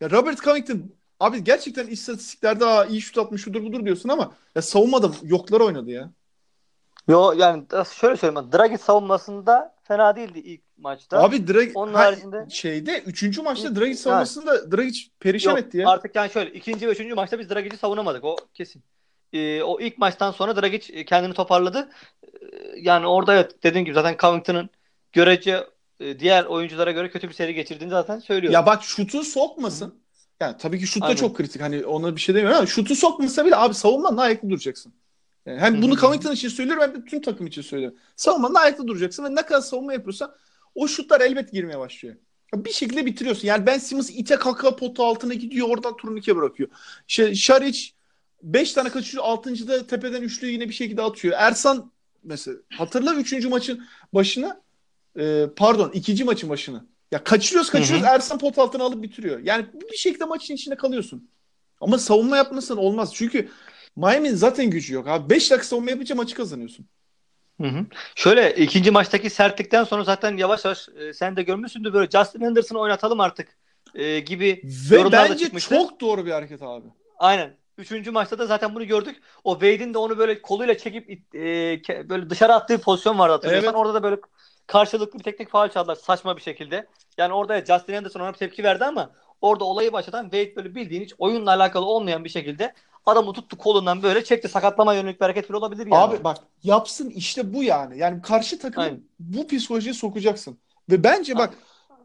ya Robert Covington abi gerçekten istatistiklerde iyi şut atmış şudur budur diyorsun ama ya savunmada yoklar oynadı ya. Yo yani şöyle söyleyeyim. ben, Dragic savunmasında fena değildi ilk maçta. Abi Drag Onun ha, haricinde- şeyde üçüncü maçta İlk- Dragic savunmasında Dragic perişan Yok, etti ya. Artık yani şöyle ikinci ve üçüncü maçta biz Dragic'i savunamadık. O kesin. Ee, o ilk maçtan sonra Dragic kendini toparladı. Ee, yani orada evet dediğim gibi zaten Covington'ın görece e, diğer oyunculara göre kötü bir seri geçirdiğini zaten söylüyorum. Ya bak şutu sokmasın. Yani tabii ki şut da Aynen. çok kritik. Hani ona bir şey demiyorum ama şutu sokmasa bile abi savunmanın ayakta duracaksın. Yani hem bunu. Covington için söylüyorum hem de tüm takım için söylüyorum. Savunmanın ayakta duracaksın ve ne kadar savunma yapıyorsan o şutlar elbet girmeye başlıyor. Bir şekilde bitiriyorsun. Yani Ben Simmons ite kaka potu altına gidiyor oradan turnike bırakıyor. Şey, Şaric 5 tane kaçıyor 6. tepeden üçlü yine bir şekilde atıyor. Ersan mesela hatırla 3. maçın başını e, pardon ikinci maçın başını. Ya kaçırıyoruz kaçırıyoruz Hı Ersan pot altına alıp bitiriyor. Yani bir şekilde maçın içinde kalıyorsun. Ama savunma yapmasan olmaz. Çünkü Miami'nin zaten gücü yok. Abi 5 dakika savunma yapınca maçı kazanıyorsun. Hı hı. Şöyle ikinci maçtaki sertlikten sonra zaten yavaş yavaş e, sen de görmüşsündür böyle Justin Henderson'ı oynatalım artık e, gibi Ve yorumlar da bence çıkmıştı. çok doğru bir hareket abi. Aynen. Üçüncü maçta da zaten bunu gördük. O Wade'in de onu böyle koluyla çekip it- e, böyle dışarı attığı pozisyon vardı hatırlıyorsan. Evet. Orada da böyle karşılıklı bir teknik faul çaldılar saçma bir şekilde. Yani orada Justin Anderson ona tepki verdi ama orada olayı başlatan Wade böyle bildiğin hiç oyunla alakalı olmayan bir şekilde adamı tuttu kolundan böyle çekti. Sakatlama yönelik bir hareket bile olabilir yani. Abi bak yapsın işte bu yani. Yani karşı takımı Aynen. bu psikolojiye sokacaksın. Ve bence bak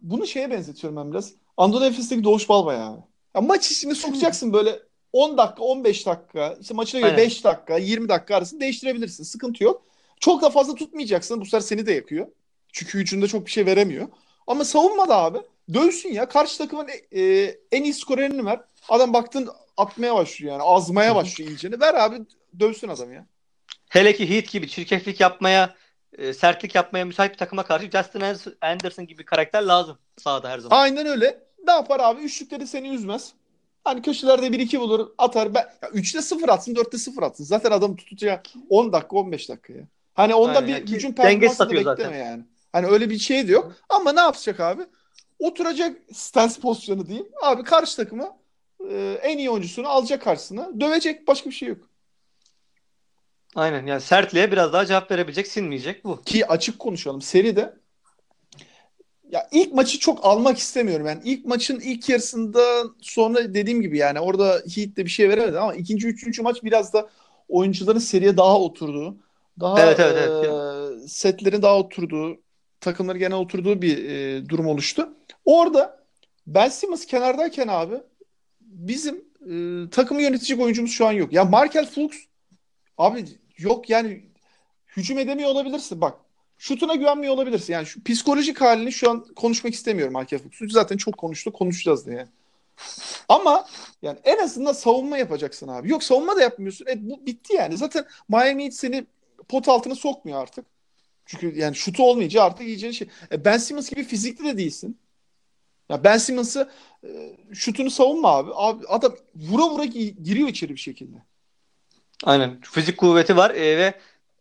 bunu şeye benzetiyorum ben biraz. Anadolu Efes'teki Doğuş Balbay abi. Ya maç içine sokacaksın böyle 10 dakika, 15 dakika, işte maçına göre Aynen. 5 dakika, 20 dakika arasında değiştirebilirsin. Sıkıntı yok. Çok da fazla tutmayacaksın. Bu sefer seni de yakıyor. Çünkü hücumda çok bir şey veremiyor. Ama savunmada abi dövsün ya. Karşı takımın e, e, en iyi skorerini ver. Adam baktın atmaya başlıyor yani. Azmaya başlıyor iyicene. Ver abi dövsün adam ya. Hele ki Heat gibi çirkeflik yapmaya, e, sertlik yapmaya müsait bir takıma karşı Justin Anderson gibi bir karakter lazım sahada her zaman. Aynen öyle. Ne yapar abi? Üçlükleri seni üzmez. Hani köşelerde 1-2 bulur atar. Ben, ya 3'te 0 atsın 4'te 0 atsın. Zaten adamı tutacağı 10 dakika 15 dakika ya. Hani ondan Aynen. bir Yani hücum denge performansı da satıyor bekleme zaten. yani. Hani öyle bir şey de yok. Ama ne yapacak abi? Oturacak stance pozisyonu diyeyim. Abi karşı takıma e, en iyi oyuncusunu alacak karşısına. Dövecek. Başka bir şey yok. Aynen yani sertliğe biraz daha cevap verebilecek, sinmeyecek bu. Ki açık konuşalım. Seride ya ilk maçı çok almak istemiyorum. Yani ilk maçın ilk yarısında sonra dediğim gibi yani orada Heat de bir şey veremedi ama ikinci, üçüncü maç biraz da oyuncuların seriye daha oturduğu, daha Evet, evet, evet. e, setlerin daha oturduğu, takımların genel oturduğu bir e, durum oluştu. Orada Ben Simmons kenardayken abi bizim e, takımı yönetecek oyuncumuz şu an yok. Ya Markel Fultz abi yok yani hücum edemiyor olabilirsin. Bak şutuna güvenmiyor olabilirsin. Yani şu psikolojik halini şu an konuşmak istemiyorum Markel Fultz'u. Zaten çok konuştuk, konuşacağız diye. Ama yani en azından savunma yapacaksın abi. Yok savunma da yapmıyorsun. E, bu bitti yani. Zaten Miami Heat seni pot altına sokmuyor artık. Çünkü yani şutu olmayınca artık yiyeceğin şey. E, ben Simmons gibi fizikli de değilsin. Ya Ben Simmons'ı e, şutunu savunma abi. Abi adam vura vura gi- giriyor içeri bir şekilde. Aynen. Fizik kuvveti var e, ve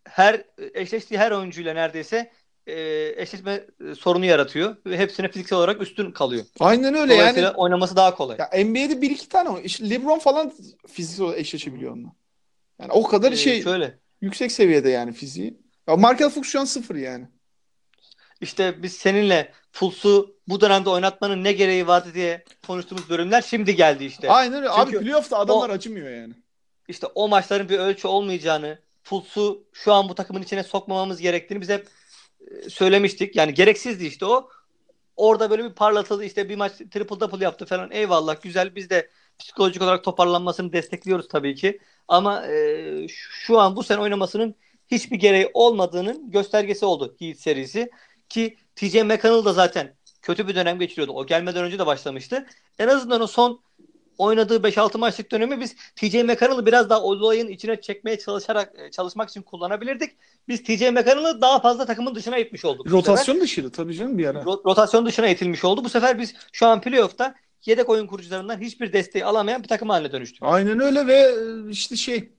her eşleştiği her oyuncuyla neredeyse e, eşleşme e, sorunu yaratıyor ve hepsine fiziksel olarak üstün kalıyor. Aynen öyle yani. oynaması daha kolay. Ya NBA'de bir iki tane işte LeBron falan fiziksel olarak eşleşebiliyor onunla. Yani o kadar E, şey şöyle. yüksek seviyede yani fiziği. Ya Markel Fultz şu an sıfır yani. İşte biz seninle Fultz'u bu dönemde oynatmanın ne gereği vardı diye konuştuğumuz bölümler şimdi geldi işte. Aynen öyle. Abi playoff'ta adamlar o- acımıyor yani. İşte o maçların bir ölçü olmayacağını, Fultz'u şu an bu takımın içine sokmamamız gerektiğini biz hep e, söylemiştik. Yani gereksizdi işte o. Orada böyle bir parlatıldı işte bir maç triple double yaptı falan. Eyvallah güzel biz de psikolojik olarak toparlanmasını destekliyoruz tabii ki. Ama e, şu an bu sene oynamasının hiçbir gereği olmadığının göstergesi oldu Heat serisi. Ki TJ McConnell da zaten kötü bir dönem geçiriyordu. O gelmeden önce de başlamıştı. En azından o son oynadığı 5-6 maçlık dönemi biz TJ McConnell'ı biraz daha olayın içine çekmeye çalışarak e, çalışmak için kullanabilirdik. Biz TJ McConnell'ı daha fazla takımın dışına itmiş olduk. Rotasyon dışıydı tabii canım bir ara. Ro- rotasyon dışına itilmiş oldu. Bu sefer biz şu an playoff'ta yedek oyun kurucularından hiçbir desteği alamayan bir takım haline dönüştük. Aynen öyle ve e, işte şey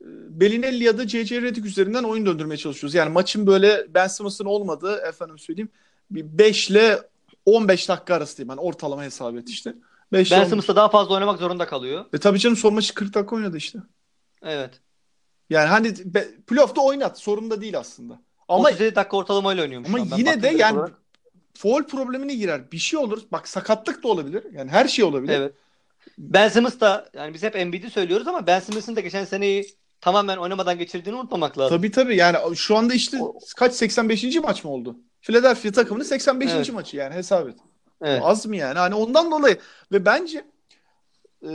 Bellinelli ya da C.C. Redick üzerinden oyun döndürmeye çalışıyoruz. Yani maçın böyle Ben Simmons'ın olmadığı efendim söyleyeyim bir 5 ile 15 dakika arası diyeyim ben ortalama hesap et işte. 5 ile Ben 15. Simmons'ta daha fazla oynamak zorunda kalıyor. E tabii canım son maçı 40 dakika oynadı işte. Evet. Yani hani be, playoff'ta oynat sorun da değil aslında. Ama 37 dakika ortalamayla oynuyormuş. ama. Ben yine de yani olarak. foul problemine girer. Bir şey olur. Bak sakatlık da olabilir. Yani her şey olabilir. Evet. Ben Simmons da yani biz hep Embiid'i söylüyoruz ama Ben Simmons'ın da geçen seneyi tamamen oynamadan geçirdiğini unutmamak lazım. Tabii tabii yani şu anda işte O- kaç 85. maç mı oldu? Philadelphia takımının 85. Evet. maçı yani hesap et. Evet. Az mı yani? Hani ondan dolayı ve bence e,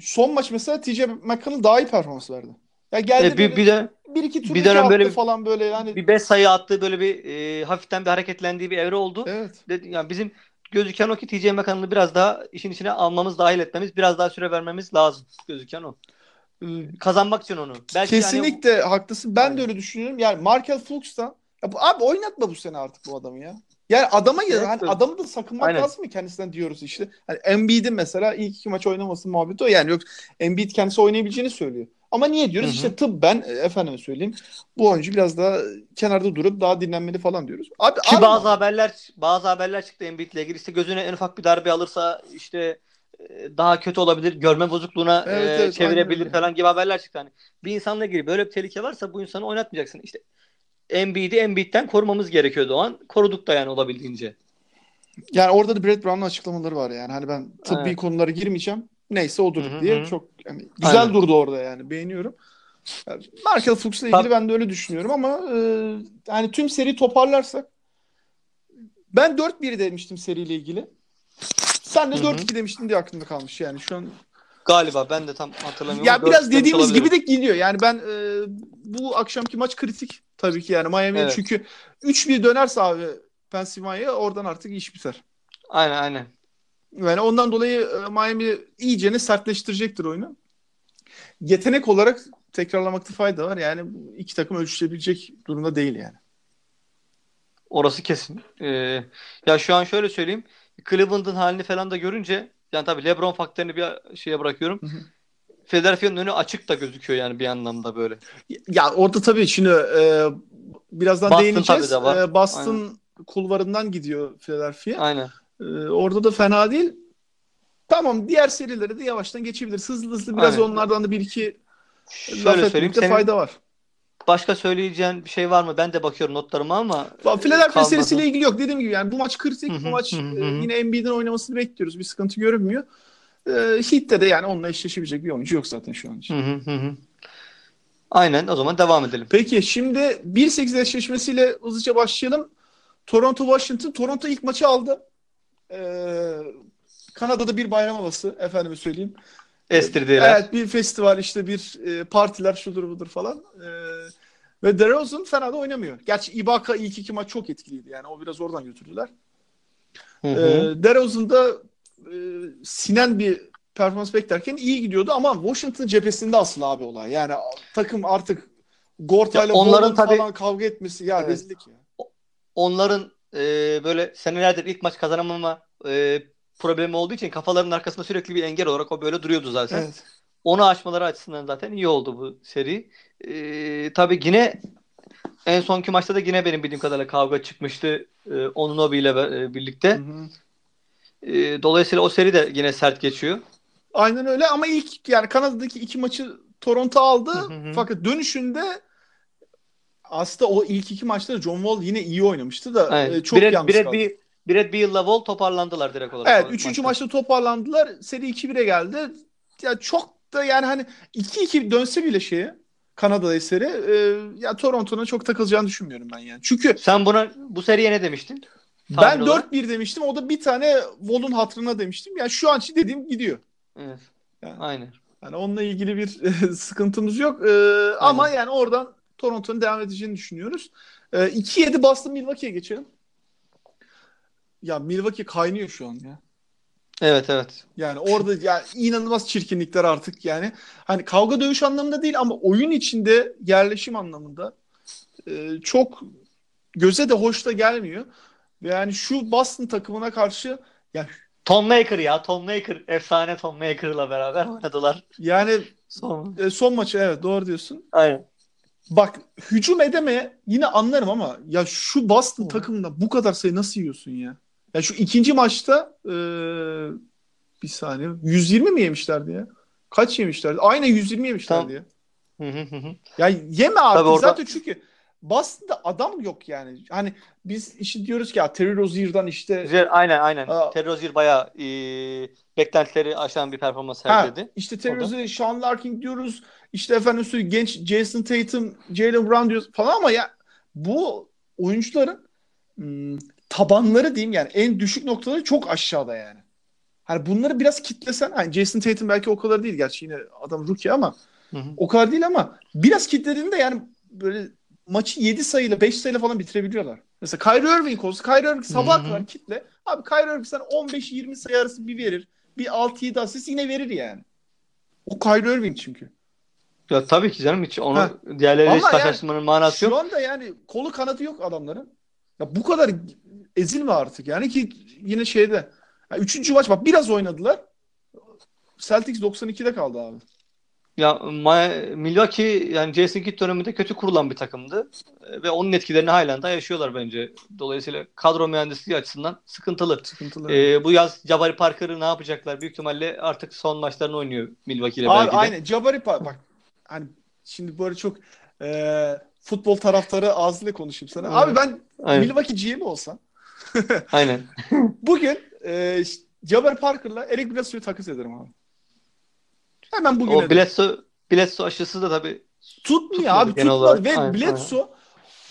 son maç mesela TJ McConnell daha iyi performans verdi. Ya geldi E, bir, böyle bir, dönem, bir iki tur bir dönem böyle falan böyle yani. bir 5 sayı attığı böyle bir e, hafiften bir hareketlendiği bir evre oldu. Evet. Yani bizim gözüken o ki TJ McConnell'ı biraz daha işin içine almamız, dahil etmemiz, biraz daha süre vermemiz lazım. Gözüken o. Kazanmak için onu. Belki Kesinlikle haklısın. Ben de Aynen. öyle düşünüyorum. Yani Markel Fultz'tan ya bu, abi oynatma bu sene artık bu adamı ya. Yani adama ya Evet, hani evet. adamı da sakınmak Aynen. lazım mı kendisinden diyoruz işte. Hani Embiid'in mesela ilk iki maç oynaması muhabbeti o yani yok Embiid kendisi oynayabileceğini söylüyor. Ama niye diyoruz? Hı hı. İşte tıbben e, efendime söyleyeyim. Bu oyuncu biraz daha kenarda durup daha dinlenmeli falan diyoruz. Abi Ki abi- bazı haberler bazı haberler çıktı Embiid'le ilgili. İşte gözüne en ufak bir darbe alırsa işte daha kötü olabilir. Görme bozukluğuna Evet, e, evet, çevirebilir aynen falan gibi haberler çıktı. Hani bir insanla ilgili böyle bir tehlike varsa bu insanı oynatmayacaksın. İşte Embiid'i Embiid'den korumamız gerekiyordu o an. Koruduk da yani olabildiğince. Yani orada da Brett Brown'un açıklamaları var yani. Hani ben tıbbi Evet. konulara girmeyeceğim. Neyse odur Hı hı diye çok yani güzel Aynen. durdu orada yani. Beğeniyorum. Yani Markel Fultz'la ilgili Tab- ben de öyle düşünüyorum ama e, yani tüm seri toparlarsak ben 4-1 demiştim seriyle ilgili. Sen de Hı hı. 4-2 demiştin diye aklımda kalmış yani şu an. Galiba ben de tam hatırlamıyorum. Ya biraz dediğimiz gibi de gidiyor. Yani ben e, bu akşamki maç kritik tabii ki yani Miami'ye Evet. çünkü 3-1 dönerse abi Pennsylvania oradan artık iş biter. Aynen aynen. Yani ondan dolayı e, Miami iyicene sertleştirecektir oyunu. Yetenek olarak tekrarlamakta fayda var. Yani iki takım ölçüşebilecek durumda değil yani. Orası kesin. Ee, ya şu an şöyle söyleyeyim. Cleveland'ın halini falan da görünce yani tabii LeBron faktörünü bir şeye bırakıyorum. Philadelphia'nın önü açık da gözüküyor yani bir anlamda böyle. Ya orada tabii şimdi e, birazdan Boston değineceğiz. tabii de var. E, Boston kulvarından gidiyor Philadelphia. Aynen. E, orada da fena değil. Tamam diğer serilere de yavaştan geçebiliriz. Hızlı hızlı biraz Aynen. onlardan da bir iki laf Şöyle söyleyeyim. etmekte Senin fayda var. Başka söyleyeceğin bir şey var mı? Ben de bakıyorum notlarıma ama Bak, Philadelphia serisiyle ilgili yok. Dediğim gibi yani bu maç kritik. Bu maç e, yine Embiid'in oynamasını bekliyoruz. Bir sıkıntı görünmüyor. E, Heat'te de yani onunla eşleşebilecek bir oyuncu yok zaten şu an için. Aynen o zaman devam edelim. Peki şimdi 1-8 eşleşmesiyle hızlıca başlayalım. Toronto Washington. Toronto ilk maçı aldı. Ee, Kanada'da bir bayram havası efendime söyleyeyim. Estirdiler. Evet bir festival işte bir e, partiler şudur budur falan. Ee, ve DeRozan fena da oynamıyor. Gerçi Ibaka ilk iki maç çok etkiliydi yani o biraz oradan götürdüler. Hı hı. DeRozan da e, sinen bir performans beklerken iyi gidiyordu ama Washington cephesinde aslında abi olay. Yani takım artık Gorta'yla Ya onların tabii- falan kavga etmesi ya Evet. rezillik ya. Onların e, böyle senelerdir ilk maç kazanamama e, problemi olduğu için kafalarının arkasında sürekli bir engel olarak o böyle duruyordu zaten. Evet. Onu aşmaları açısından zaten iyi oldu bu seri. Ee, tabii yine en sonki maçta da yine benim bildiğim kadarıyla kavga çıkmıştı e, Onunobi ile e, birlikte. Hı hı. E, dolayısıyla o seri de yine sert geçiyor. Aynen öyle ama ilk yani Kanada'daki iki maçı Toronto aldı. Hı hı. Fakat dönüşünde aslında o ilk iki maçta John Wall yine iyi oynamıştı da Aynen. e, çok Brad, yalnız Brad, kaldı. bir, Brad Beal'la Wall toparlandılar direkt olarak. Evet o üçüncü maçta. maçta toparlandılar. Seri 2-1'e geldi. Ya çok da yani hani 2-2 dönse bile şeye Kanada'da seri e, ya Toronto'na çok takılacağını düşünmüyorum ben yani. Çünkü Sen buna bu seriye ne demiştin? ben Tahmin olarak. 4-1 demiştim. O da bir tane Wall'un hatırına demiştim. Yani şu an dediğim gidiyor. Evet. Yani. Aynen. Yani onunla ilgili bir sıkıntımız yok. Ee, ama yani oradan Toronto'nun devam edeceğini düşünüyoruz. Ee, 2-7 Boston Milwaukee'ye geçelim. Ya Milwaukee kaynıyor şu an ya. Evet evet. Yani orada yani inanılmaz çirkinlikler artık yani. Hani kavga dövüş anlamında değil ama oyun içinde yerleşim anlamında e, çok göze de hoş da gelmiyor. Yani şu Boston takımına karşı ya Tom Maker ya. Tom Maker. Efsane Tom Maker'la beraber oynadılar. yani Son. e, son maçı evet doğru diyorsun. Aynen. Bak hücum edemeye yine anlarım ama ya şu Boston Hı. takımında bu kadar sayı nasıl yiyorsun ya? Ya şu ikinci maçta e, bir saniye 120 mi yemişlerdi ya? Kaç yemişlerdi? Aynen 120 yemişlerdi ya. Hı. Ya yeme artık Tabii orada- zaten çünkü Boston'da adam yok yani. Hani biz işte diyoruz ki ya Terry Rozier'dan işte Rozier, aynen aynen. Aa. Terry Rozier bayağı e, beklentileri aşan bir performans sergiledi. işte Terry. Rozier, Sean Larkin diyoruz. İşte efendim söyleyeyim genç Jason Tatum, Jalen Brown diyoruz falan ama ya bu oyuncuların hmm, tabanları diyeyim yani en düşük noktaları çok aşağıda yani. Hani bunları biraz kitlesen, hani Jason Tatum belki o kadar değil gerçi yine adam rookie ama Hı hı. o kadar değil ama biraz kitlediğinde yani böyle maçı 7 sayıyla 5 sayıyla falan bitirebiliyorlar. Mesela Kyrie Irving olsa Kyrie Irving sabah kadar kitle. Abi Kyrie Irving sana 15-20 sayı arası bir verir. Bir 6-7 asist yine verir yani. O Kyrie Irving çünkü. Ya tabii ki canım hiç onu Ha. diğerleriyle hiç yani manası Şu yok. anda yani kolu kanadı yok adamların. Ya bu kadar ezilme artık yani ki yine şeyde. Ya üçüncü maç bak biraz oynadılar. Celtics 92'de kaldı abi. Ya Milwaukee yani Jason Kidd döneminde kötü kurulan bir takımdı. Ve onun etkilerini halen de yaşıyorlar bence. Dolayısıyla kadro mühendisliği açısından sıkıntılı. sıkıntılı. Ee, bu yaz Jabari Parker'ı ne yapacaklar? Büyük ihtimalle artık son maçlarını oynuyor Milwaukee ile belki de. Aynen. Jabari Parker bak hani şimdi böyle çok e, futbol taraftarı ağzıyla konuşayım sana. Aynen. Abi ben Aynen. Milwaukee GM olsam Aynen. bugün e, Jabari Parker'la Eric Bledsoe'yu takas ederim abi. Hemen bugün. O Bledsoe, Bledsoe aşısı da tabii tutmuyor abi tutmadı olarak. ve aynen, Bledsoe aynen.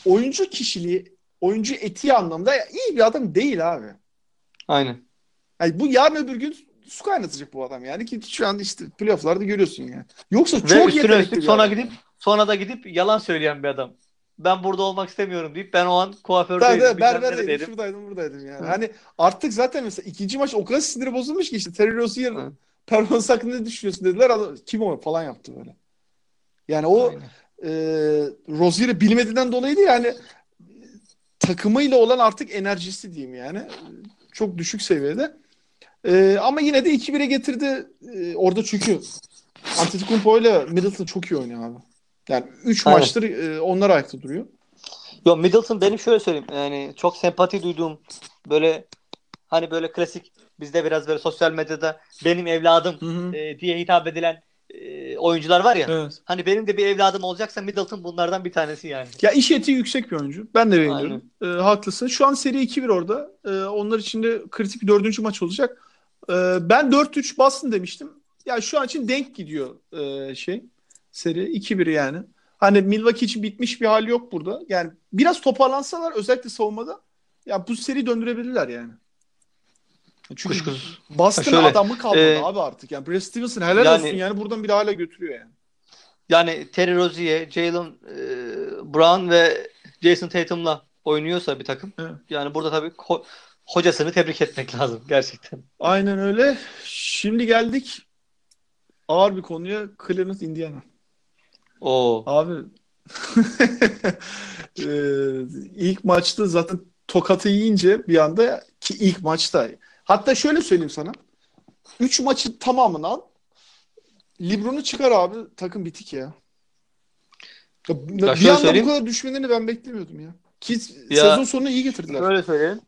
oyuncu kişiliği, oyuncu etiği anlamda iyi bir adam değil abi. Aynen. Yani bu yarın öbür gün su kaynatacak bu adam yani ki şu an işte playoff'larda görüyorsun yani. Yoksa ve çok yetenekli bir sonra adam. gidip sonra da gidip yalan söyleyen bir adam. Ben burada olmak istemiyorum deyip ben o an kuafördeydim. Tabii, berberdeydim, şuradaydım, buradaydım yani. Hı. Hani artık zaten mesela ikinci maç o kadar siniri bozulmuş ki işte Terry Rozier performans hakkında ne düşünüyorsun dediler. Adam, kim o falan yaptı böyle. Yani o e, Rozier'i bilmediğinden dolayı değil yani takımıyla olan artık enerjisi diyeyim yani. Çok düşük seviyede. E, ama yine de 2-1'e getirdi. E, orada çünkü Antetokounmpo ile Middleton çok iyi oynuyor abi. Yani 3 maçtır e, onlar ayakta duruyor. Yo Middleton benim şöyle söyleyeyim. Yani çok sempati duyduğum böyle hani böyle klasik bizde biraz böyle sosyal medyada benim evladım hı hı. E, diye hitap edilen e, oyuncular var ya. Evet. Hani benim de bir evladım olacaksa Middleton bunlardan bir tanesi yani. Ya iş etiği yüksek bir oyuncu. Ben de beğeniyorum. E, haklısın. Şu an seri 2-1 orada. E, onlar için de kritik bir dördüncü maç olacak. E, ben 4-3 Boston demiştim. Ya şu an için denk gidiyor e, şey. Seri 2-1 yani. Hani Milwaukee için bitmiş bir hal yok burada. Yani biraz toparlansalar özellikle savunmada ya bu seri döndürebilirler yani. Çünkü Kuşkusuz. Boston şöyle, adamı kalmadı e, abi artık. Yani Brad Stevenson helal yani, olsun yani buradan bir hala götürüyor yani. Yani Terry Rozier, Jalen e, Brown ve Jason Tatum'la oynuyorsa bir takım. Evet. Yani burada tabii ho- hocasını tebrik etmek lazım gerçekten. Aynen öyle. Şimdi geldik ağır bir konuya Cleveland Indiana. Oo. Abi ee, ilk maçta zaten tokatı yiyince bir anda ki ilk maçta Hatta şöyle söyleyeyim sana. 3 maçın tamamını al. Libron'u çıkar abi. Takım bitik ya. Ya, ya bir anda bu kadar düşmelerini ben beklemiyordum ya. Ki ya, sezon sonunu iyi getirdiler. Şöyle söyleyeyim.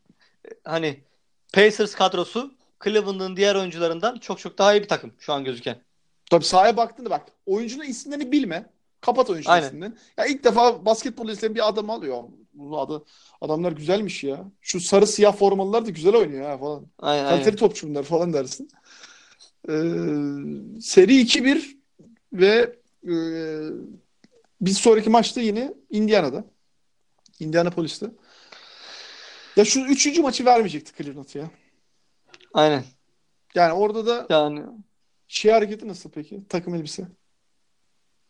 Hani Pacers kadrosu Cleveland'ın diğer oyuncularından çok çok daha iyi bir takım şu an gözüken. Tabii sahaya baktığında bak. Oyuncunun isimlerini bilme. Kapat oyuncunun isimlerini. Ya ilk defa basketbol izleyen bir adam alıyor. Bu adı adamlar güzelmiş ya. Şu sarı siyah formalılar da güzel oynuyor ha falan. Aynen, Kaliteli aynen. topçu bunlar falan dersin. Ee, seri 2-1 ve e, bir sonraki maçta yine Indiana'da. Indianapolis'te. Ya şu üçüncü maçı vermeyecekti Cleveland ya. Aynen. Yani orada da yani şey hareketi nasıl peki? Takım elbise.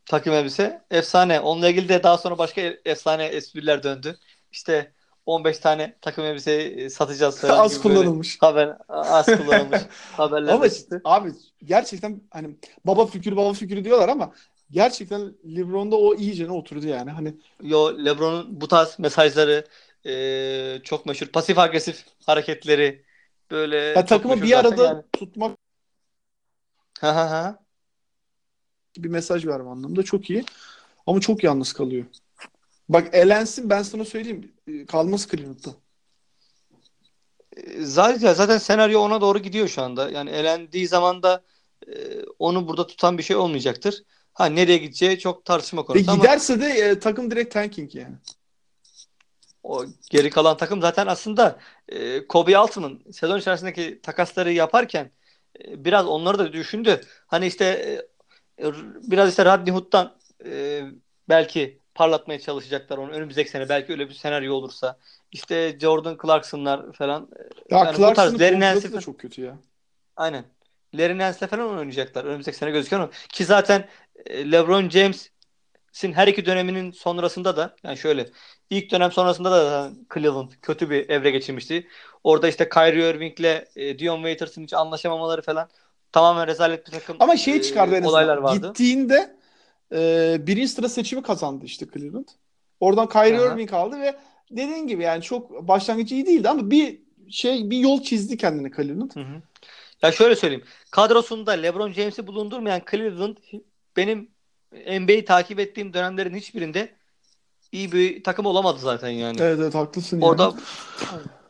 Takım elbise. Efsane. Onunla ilgili de daha sonra başka efsane espriler döndü. İşte 15 tane takım elbise e, satacağız falan az kullanılmış. Haber az kullanılmış haberler ama çıktı. Abi gerçekten hani baba figürü baba figürü diyorlar ama gerçekten LeBron'da o iyice ne oturdu yani. Hani Yo LeBron'un bu tarz mesajları e, çok meşhur. Pasif agresif hareketleri böyle ya, takımı bir arada yani. tutmak ha ha ha bir mesaj verme anlamında çok iyi. Ama çok yalnız kalıyor. Bak elensin ben sana söyleyeyim. E, kalması Cleveland'da. E, zaten, zaten senaryo ona doğru gidiyor şu anda. Yani elendiği zaman da e, onu burada tutan bir şey olmayacaktır. Ha nereye gideceği çok tartışma konusu e, giderse de e, takım direkt tanking yani. O geri kalan takım zaten aslında e, Kobe Altman sezon içerisindeki takasları yaparken e, biraz onları da düşündü. Hani işte e, biraz işte Rodney Hood'dan e, belki parlatmaya çalışacaklar onu önümüzdeki sene belki öyle bir senaryo olursa. İşte Jordan Clarkson'lar falan. Ya yani Clarkson'ın tarz, da çok kötü ya. Aynen. Larry Nance'le falan oynayacaklar. Önümüzdeki sene gözüken o. Ki zaten e, LeBron James'in her iki döneminin sonrasında da yani şöyle ilk dönem sonrasında da Cleveland kötü bir evre geçirmişti. Orada işte Kyrie Irving'le e, Dion Waiters'ın hiç anlaşamamaları falan tamamen rezalet bir takım Ama şey çıkardı e, en olaylar vardı. Gittiğinde e, birinci sıra seçimi kazandı işte Cleveland. Oradan Kyrie Aha. Irving aldı ve dediğin gibi yani çok başlangıcı iyi değildi ama bir şey bir yol çizdi kendine Cleveland. Hı hı. Ya şöyle söyleyeyim. Kadrosunda LeBron James'i bulundurmayan Cleveland benim NBA'yi takip ettiğim dönemlerin hiçbirinde iyi bir takım olamadı zaten yani. Evet evet haklısın Orada yani.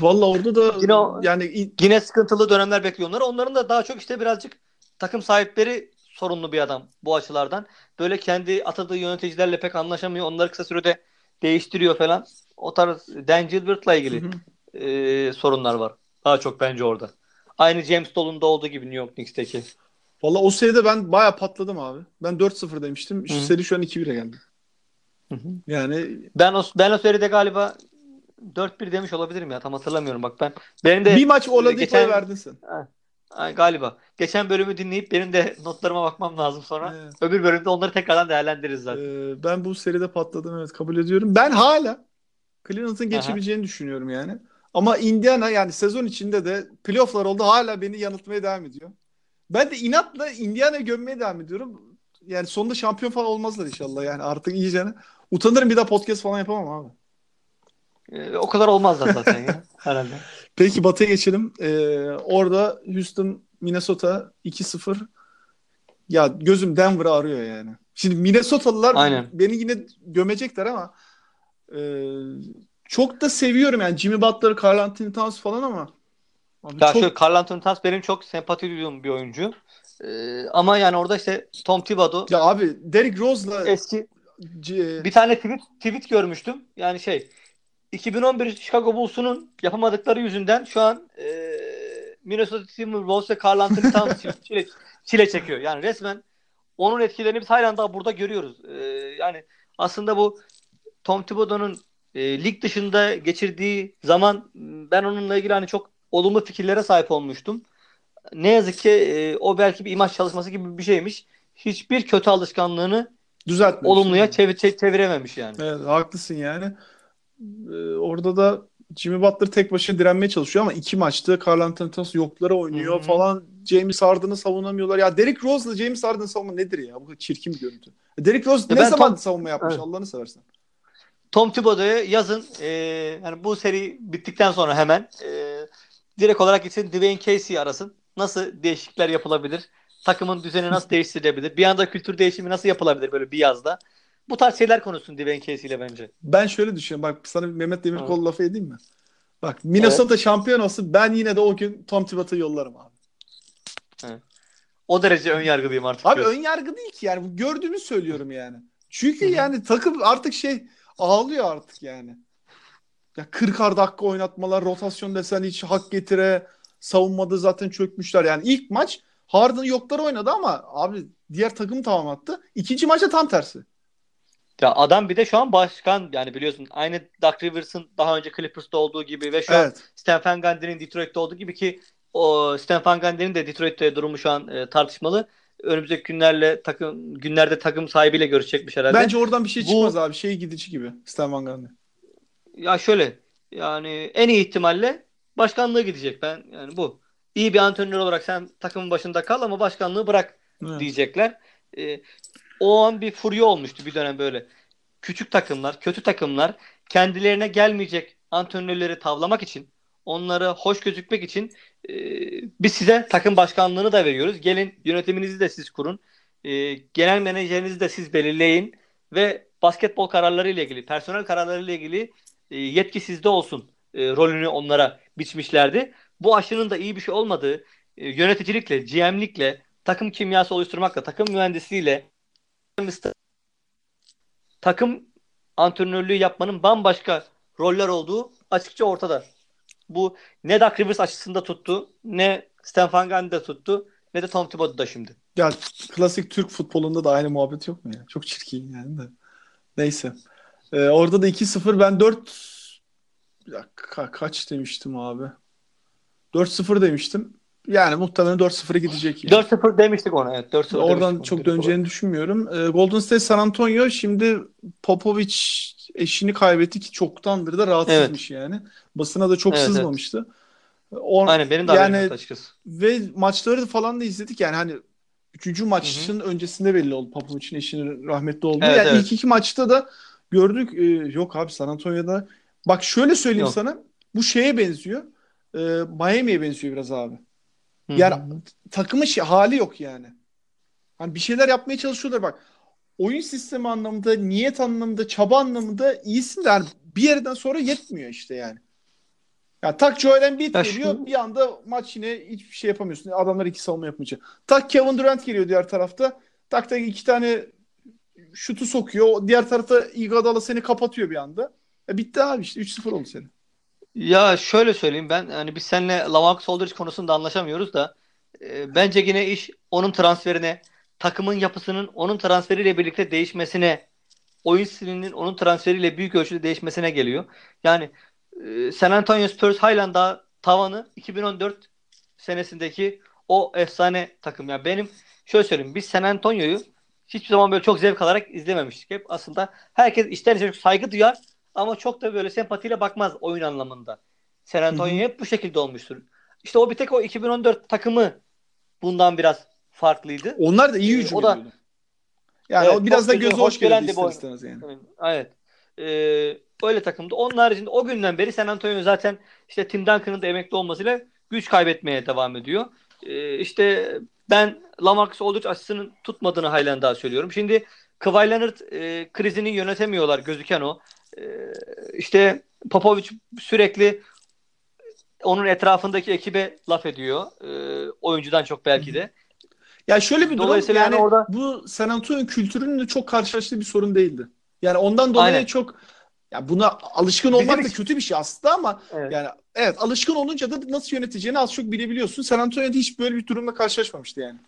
Valla orada da Yine o- yani yine sıkıntılı dönemler bekliyor onları. Onların da daha çok işte birazcık takım sahipleri sorunlu bir adam bu açılardan. Böyle kendi atadığı yöneticilerle pek anlaşamıyor. Onları kısa sürede değiştiriyor falan. O tarz Dan Gilbert'la ilgili Hı hı. e, sorunlar var. Daha çok bence orada. Aynı James Dolan'da olduğu gibi New York Knicks'teki. Valla o seride ben bayağı patladım abi. Ben 4-0 demiştim. Şu Hı. seri şu an 2-1'e geldi. Yani Ben o ben o seride galiba 4-1 demiş olabilirim ya. Tam hatırlamıyorum bak ben. Benim de bir maç Oladipo'ya geçen- verdin sen. Ay, galiba. Geçen bölümü dinleyip benim de notlarıma bakmam lazım sonra. Evet. Öbür bölümde onları tekrardan değerlendiririz zaten. Ee, ben bu seride patladım evet kabul ediyorum. Ben hala Cleveland'ın geçebileceğini düşünüyorum yani. Ama Indiana yani sezon içinde de playofflar oldu hala beni yanıltmaya devam ediyor. Ben de inatla Indiana'yı gömmeye devam ediyorum. Yani sonunda şampiyon falan olmazlar inşallah yani artık iyicene. Utanırım bir daha podcast falan yapamam abi. Ee, o kadar olmazlar zaten ya herhalde. Peki Batı'ya geçelim. Ee, orada Houston Minnesota 2-0. Ya gözüm Denver'ı arıyor yani. Şimdi Minnesotalılar Aynen. beni yine gömecekler ama e, çok da seviyorum yani Jimmy Butler, Karl Anthony Towns falan ama abi Ya çok şöyle Karl Anthony Towns benim çok sempati duyduğum bir oyuncu. Ee, ama yani orada işte Tom Thibodeau ya abi Derrick Rose'la eski C- bir tane tweet, tweet görmüştüm. Yani şey 2011 Chicago Bulls'unun yapamadıkları yüzünden şu an e, Minnesota Timberwolves ve Karl Anthony Towns çile, çile, çekiyor. Yani resmen onun etkilerini biz hala daha burada görüyoruz. E, yani aslında bu Tom Thibodeau'nun e, lig dışında geçirdiği zaman ben onunla ilgili hani çok olumlu fikirlere sahip olmuştum. Ne yazık ki e, o belki bir imaj çalışması gibi bir şeymiş. Hiçbir kötü alışkanlığını düzeltmemiş. olumluya çevir, çe- çevirememmiş yani. Evet, haklısın yani. Ee, orada da Jimmy Butler tek başına direnmeye çalışıyor ama iki maçta Karl Anthony Towns yoklara oynuyor Hı hı. falan. James Harden'ı savunamıyorlar. Ya Derrick Rose'la James Harden savunma nedir ya? Bu çirkin bir görüntü. Derrick Rose Ya ne zaman tam- savunma yapmış Evet. Allah'ını seversen. Tom Thibodeau'ya yazın e, yani bu seri bittikten sonra hemen e, direkt olarak gitsin Dwayne Casey'i arasın. Nasıl değişiklikler yapılabilir? Takımın düzeni nasıl değiştirilebilir? Bir anda kültür değişimi nasıl yapılabilir böyle bir yazda? Bu tarz şeyler konuşsun Dwayne Casey ile bence. Ben şöyle düşünüyorum. Bak sana bir Mehmet Demirkol Evet. lafı edeyim mi? Bak Minnesota şampiyon olsun ben yine de o gün Tom Thibodeau'yu yollarım abi. O derece ön yargılıyım artık. Abi diyorsun. ön yargı değil ki yani. Gördüğümü söylüyorum yani. Çünkü yani takım artık şey ağlıyor artık yani. Ya 40'ar dakika oynatmalar, rotasyon desen hiç hak getire. Savunmada zaten çökmüşler. Yani ilk maç Harden yokları oynadı ama abi diğer takım tamamlattı. İkinci maçta tam tersi. Ya adam bir de şu an başkan yani biliyorsun aynı Doug Rivers'ın daha önce Clippers'ta olduğu gibi ve şu an Evet. Stan Van Gundy'nin Detroit'te olduğu gibi ki o Stan Van Gundy'nin de Detroit'te durumu şu an e, tartışmalı. Önümüzdeki günlerle takım günlerde takım sahibiyle görüşecekmiş herhalde. Bence oradan bir şey Bu- çıkmaz abi. Şey gidici gibi. Stan Van Gundy. Ya şöyle yani en iyi ihtimalle başkanlığı gidecek. Ben yani bu. İyi bir antrenör olarak sen takımın başında kal ama başkanlığı bırak Evet. diyecekler. Ee, o an bir furya olmuştu bir dönem böyle. Küçük takımlar, kötü takımlar kendilerine gelmeyecek antrenörleri tavlamak için, onlara hoş gözükmek için e, biz size takım başkanlığını da veriyoruz. Gelin yönetiminizi de siz kurun. E, genel menajerinizi de siz belirleyin ve basketbol kararları ile ilgili, personel kararları ile ilgili e, yetki sizde olsun e, rolünü onlara biçmişlerdi. Bu aşının da iyi bir şey olmadığı e, yöneticilikle, GM'likle, takım kimyası oluşturmakla, takım mühendisliğiyle takım antrenörlüğü yapmanın bambaşka roller olduğu açıkça ortada. Bu ne Doug Rivers açısında tuttu, ne Stan Van Gundy'de tuttu, ne de Tom Thibodeau'da şimdi. Ya klasik Türk futbolunda da aynı muhabbet yok mu ya? Çok çirkin yani de. Neyse. Ee, orada da 2-0 ben 4 Bir dakika, ka- kaç demiştim abi? 4-0 demiştim. Yani muhtemelen 4-0'a gidecek yani. 4-0 demiştik ona evet. 4-0 Oradan demiştik çok döneceğini düşünmüyorum. Ee, Golden State San Antonio şimdi Popovic eşini kaybetti ki çoktandır da rahatsızmış yani. Basına da çok Evet, sızmamıştı. O, Aynen benim de yani açıkçası. ve maçları falan da izledik yani hani üçüncü maçın öncesinde belli oldu Popovic'in eşinin rahmetli olduğu. Evet, yani evet. ilk iki maçta da gördük. Ee, yok abi San Antonio'da bak şöyle söyleyeyim Yok. sana bu şeye benziyor. Ee, Miami'ye benziyor biraz abi. Yani hı. takımın şey, hali yok yani. Hani bir şeyler yapmaya çalışıyorlar bak. Oyun sistemi anlamında, niyet anlamında, çaba anlamında iyisin de yani bir yerden sonra yetmiyor işte yani. Ya tak Joel Embiid Ya geliyor şu- bir anda maç yine hiçbir şey yapamıyorsun. Adamlar iki savunma yapmayacak. Tak Kevin Durant geliyor diğer tarafta. Tak tak iki tane şutu sokuyor. Diğer tarafta Iguodala seni kapatıyor bir anda. E bitti abi işte 3-0 oldu senin. Ya şöyle söyleyeyim ben hani biz seninle Lamarcus Aldridge konusunda anlaşamıyoruz da e, bence yine iş onun transferine, takımın yapısının onun transferiyle birlikte değişmesine, oyun stilinin onun transferiyle büyük ölçüde değişmesine geliyor. Yani e, San Antonio Spurs halen daha tavanı 2014 senesindeki o efsane takım. Yani benim şöyle söyleyeyim biz San Antonio'yu hiçbir zaman böyle çok zevk alarak izlememiştik. Hep aslında herkes içten içe çok saygı duyar ama çok da böyle sempatiyle bakmaz oyun anlamında. San Antonio hep bu şekilde olmuştur. İşte o bir tek o 2014 takımı bundan biraz farklıydı. Onlar da iyi Ee, hücum o da- ediyordu. Yani Evet, o biraz da göze hoş bir ister istemez yani. Evet. Ee, öyle takımdı. Onun haricinde o günden beri San Antonio zaten işte Tim Duncan'ın da emekli olmasıyla güç kaybetmeye devam ediyor. Ee, işte ben Lamarcus Aldridge açısının tutmadığını halen daha söylüyorum. Şimdi Kawhi Leonard e, krizini yönetemiyorlar gözüken o. Ee, işte Popovic sürekli onun etrafındaki ekibe laf ediyor. Ee, oyuncudan çok belki de. Ya şöyle bir durum yani yani orada- bu San Antonio kültürünün de çok karşılaştığı bir sorun değildi. Yani ondan dolayı Aynen. çok ya buna alışkın Bizim olmak da için- kötü bir şey aslında ama Evet. yani evet alışkın olunca da nasıl yöneteceğini az çok bilebiliyorsun. San Antonio'da hiç böyle bir durumla karşılaşmamıştı yani.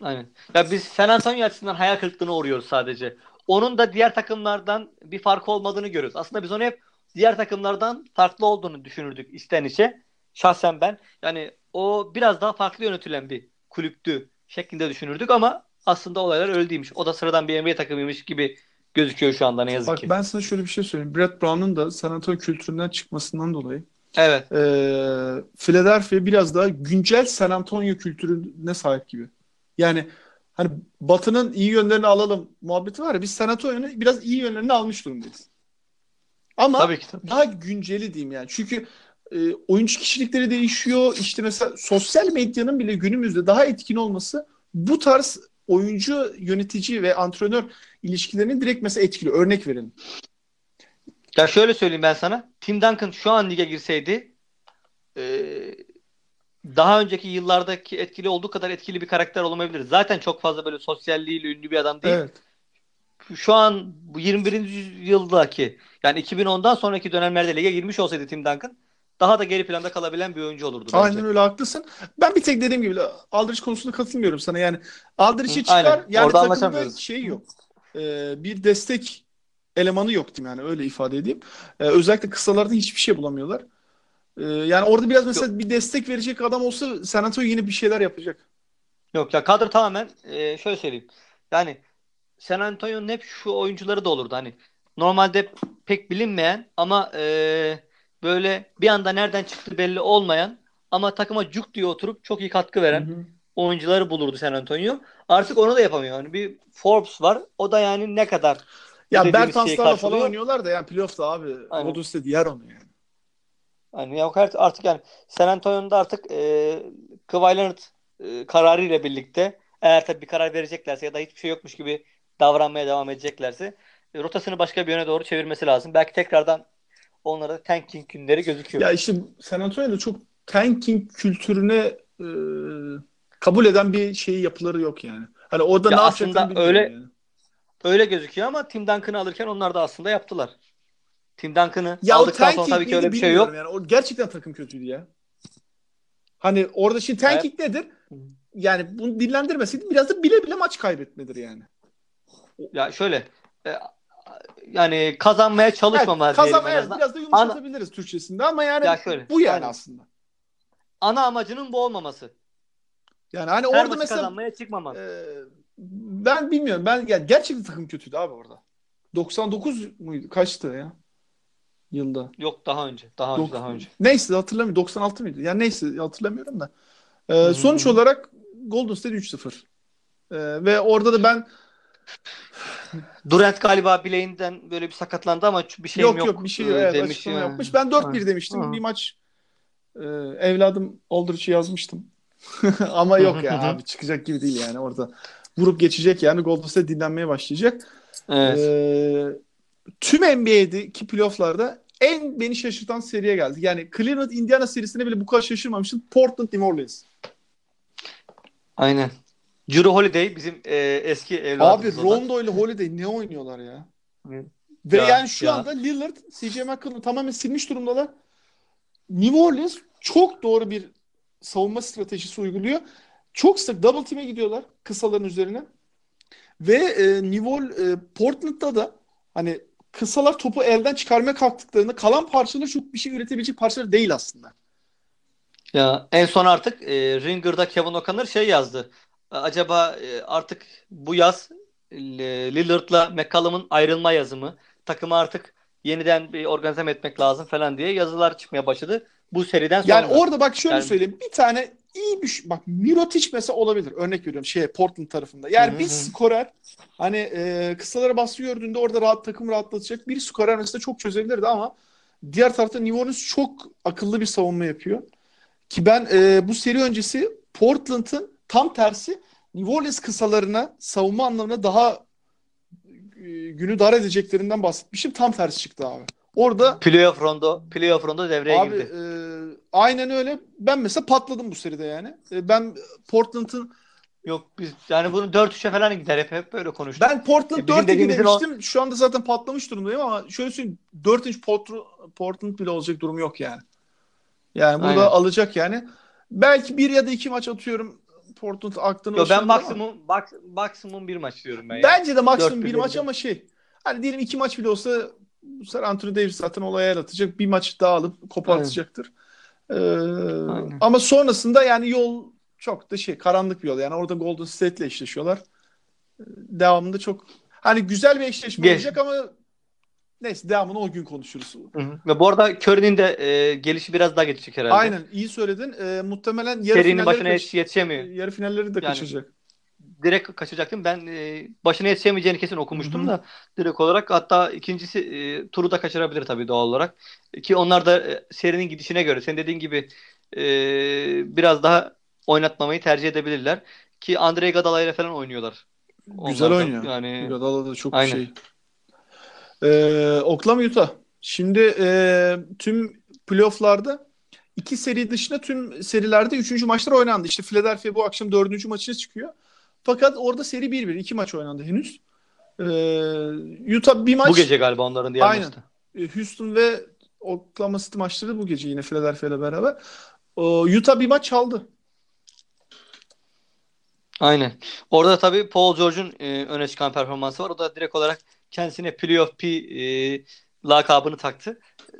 Aynen. Ya biz San Antonio açısından hayal kırıklığına uğruyoruz sadece. Onun da diğer takımlardan bir farkı olmadığını görüyoruz. Aslında biz onu hep diğer takımlardan farklı olduğunu düşünürdük içten içe. Şahsen ben. Yani o biraz daha farklı yönetilen bir kulüptü şeklinde düşünürdük ama aslında olaylar öyle değilmiş. O da sıradan bir NBA takımıymış gibi gözüküyor şu anda ne yazık Bak ki. ben sana şöyle bir şey söyleyeyim. Brett Brown'un da San Antonio kültüründen çıkmasından dolayı Evet. eee Philadelphia biraz daha güncel San Antonio kültürüne sahip gibi. Yani hani Batı'nın iyi yönlerini alalım muhabbeti var ya biz San Antonio'nun biraz iyi yönlerini almış durumdayız. Ama Tabii ki. Tabii. daha günceli diyeyim yani. Çünkü e, oyuncu kişilikleri değişiyor. İşte mesela sosyal medyanın bile günümüzde daha etkin olması bu tarz oyuncu, yönetici ve antrenör ilişkilerini direkt mesela etkiliyor. Örnek verelim. Ya şöyle söyleyeyim ben sana. Tim Duncan şu an lige girseydi e, daha önceki yıllardaki etkili olduğu kadar etkili bir karakter olamayabilir. Zaten çok fazla böyle sosyalliğiyle ünlü bir adam değil. Evet. Şu an bu 21. yüzyıldaki yani 2010'dan sonraki dönemlerde lige girmiş olsaydı Tim Duncan daha da geri planda kalabilen bir oyuncu olurdu bence. Aynen öyle haklısın. Ben bir tek dediğim gibi Aldridge konusunda katılmıyorum sana. Yani Aldridge'i Hı, çıkar. aynen. Yani Orada takımda şey yok. Ee, bir destek elemanı yok diyeyim yani öyle ifade edeyim. Ee, özellikle kısalarda hiçbir şey bulamıyorlar. Ee, yani orada biraz mesela bir destek verecek adam olsa San Antonio yine bir şeyler yapacak. Yok ya kadro tamamen e, şöyle söyleyeyim. Yani San Antonio'nun hep şu oyuncuları da olurdu. Hani normalde pek bilinmeyen ama e, böyle bir anda nereden çıktı belli olmayan ama takıma cuk diye oturup çok iyi katkı veren Hı hı. oyuncuları bulurdu San Antonio. Artık onu da yapamıyor. Yani bir Forbes var. O da yani ne kadar Ya Bertans'larla falan oynuyorlar da yani playoff'ta abi. Golden State yer onu yani. Yani yok artık, artık yani San Antonio'da artık e, Kawhi Leonard e, kararıyla birlikte eğer tabii bir karar vereceklerse ya da hiçbir şey yokmuş gibi davranmaya devam edeceklerse e, rotasını başka bir yöne doğru çevirmesi lazım. Belki tekrardan onlara tanking günleri gözüküyor. Ya işte San Antonio'da çok tanking kültürüne e, kabul eden bir şey yapıları yok yani. Hani orada Ya ne aslında yapacaklarını öyle- yani. Öyle gözüküyor ama Tim Duncan'ı alırken onlar da aslında yaptılar. Tim Duncan'ı Ya aldıktan sonra tabii ki öyle bir şey yok. Yani. O gerçekten takım kötüydü ya. Hani orada şimdi tanking nedir? Yani bunu dillendirmeseydim biraz da bile bile maç kaybetmedir yani. Ya şöyle e, yani kazanmaya çalışmama Evet, kazan, evet, biraz da yumuşatabiliriz Türkçesinde ama yani Ya şöyle, bu yani aynen. aslında. Ana amacının bu olmaması. Yani hani Her orada mesela kazanmaya çıkmaman. e, ben bilmiyorum. Ben yani gerçekten takım kötüydü abi orada. 99 muydu? Kaçtı ya? Yılda. Yok daha önce. Daha önce, Dok- daha önce. Neyse hatırlamıyorum. 96 mıydı? Yani neyse hatırlamıyorum da. Ee, sonuç olarak Golden State 3-0. Ee, ve orada da ben Durant galiba bileğinden böyle bir sakatlandı ama bir şeyim yok yok, yok bir şey e, evet, demiş. açıklama ya. yapmış. Ben 4-1 Ha. demiştim. Ha. Bir maç e, evladım Aldrich'i yazmıştım. Ama yok ya abi çıkacak gibi değil yani orada. vurup geçecek yani Golden State dinlenmeye başlayacak. Evet. Ee, tüm NBA'deki playofflarda en beni şaşırtan seriye geldi. Yani Cleveland Indiana serisine bile bu kadar şaşırmamıştım. Portland New Orleans. Aynen. Drew Holiday bizim e, eski Abi evladımız. da. Rondo ile Holiday ne oynuyorlar ya? Ve Ya, yani şu ya. anda Lillard, CJ McCollum'u tamamen silmiş durumdalar. New Orleans çok doğru bir savunma stratejisi uyguluyor. Çok sık double team'e gidiyorlar kısaların üzerine. Ve e, New Orleans, e, Portland'da da hani kısalar topu elden çıkarmaya kalktıklarında kalan parçalar çok bir şey üretebilecek parçalar değil aslında. Ya en son artık e, Ringer'da Kevin O'Connor şey yazdı. E, Acaba e, artık bu yaz e, Lillard'la McCollum'un ayrılma yazımı takımı artık yeniden bir organize etmek lazım falan diye yazılar çıkmaya başladı. Bu seriden sonra. Yani orada bak şöyle Yani- söyleyeyim. Bir tane iyi bir şey- bak Mirotic mesela olabilir. Örnek veriyorum şey Portland tarafında. Yani Hı hı bir skorer hani e, kısalara baskı gördüğünde orada rahat takım rahatlatacak bir skorer mesela çok çözebilirdi ama diğer tarafta New Orleans çok akıllı bir savunma yapıyor. Ki ben e, bu seri öncesi Portland'ın tam tersi New Orleans kısalarına savunma anlamında daha e, günü dar edeceklerinden bahsetmişim. Tam tersi çıktı abi. Orada playoff rondo, playoff rondo devreye Abi girdi. e, aynen öyle. Ben mesela patladım bu seride yani. E, ben Portland'ın Yok biz yani bunu 4-3'e falan gider hep hep böyle konuştuk. ben Portland E, bizim 4-2 dediğimizin o- demiştim. Şu anda zaten patlamış durumdayım ama şöyle söyleyeyim 4 inç Port- Portland bile olacak durum yok yani. Yani burada Aynen. alacak yani. Belki bir ya da iki maç atıyorum Portland aklını Yo, ben başına ama maksimum bak, maksimum bir maç diyorum ben. bence de maksimum bir maç ama şey hani diyelim iki maç bile olsa bu sefer Anthony Davis zaten olaya el atacak. Bir maç daha alıp kopartacaktır. Ee, Aynen. ama sonrasında yani yol çok da şey karanlık bir yol. Yani orada Golden State'le eşleşiyorlar. Ee, Devamında çok hani güzel bir eşleşme Geç. olacak ama neyse devamını o gün konuşuruz. Hı hı. Ve bu arada Curry'nin de e, gelişi biraz daha geçecek herhalde. Aynen iyi söyledin. Ee, muhtemelen yarı Serinin finalleri, başına kaç- yetiş- yetişemiyor. yarı finalleri de Yani kaçacak. Direkt kaçacaktım. Ben e, başına yetişemeyeceğini kesin okumuştum Hı hı. da direkt olarak hatta ikincisi e, turu da kaçırabilir tabii doğal olarak. Ki onlar da e, serinin gidişine göre senin dediğin gibi e, biraz daha oynatmamayı tercih edebilirler. Ki Andre Iguodala ile falan oynuyorlar. Güzel Onlar da oynuyor. Yani Iguodala da çok Aynen. şey. Ee, Oklahoma Utah. Şimdi e, tüm playofflarda iki seri dışında tüm serilerde üçüncü maçlar oynandı. İşte Philadelphia bu akşam dördüncü maçına çıkıyor. Fakat orada seri 1-1. iki maç oynandı henüz. Ee, Utah bir maç bu gece galiba onların diğer Aynen. maçta. e, Houston ve Oklahoma City maçları bu gece yine Philadelphia ile beraber. O, Utah bir maç çaldı. Aynen. Orada tabii Paul George'un e, öne çıkan performansı var. O da direkt olarak kendisine Playoff P e, lakabını taktı. E,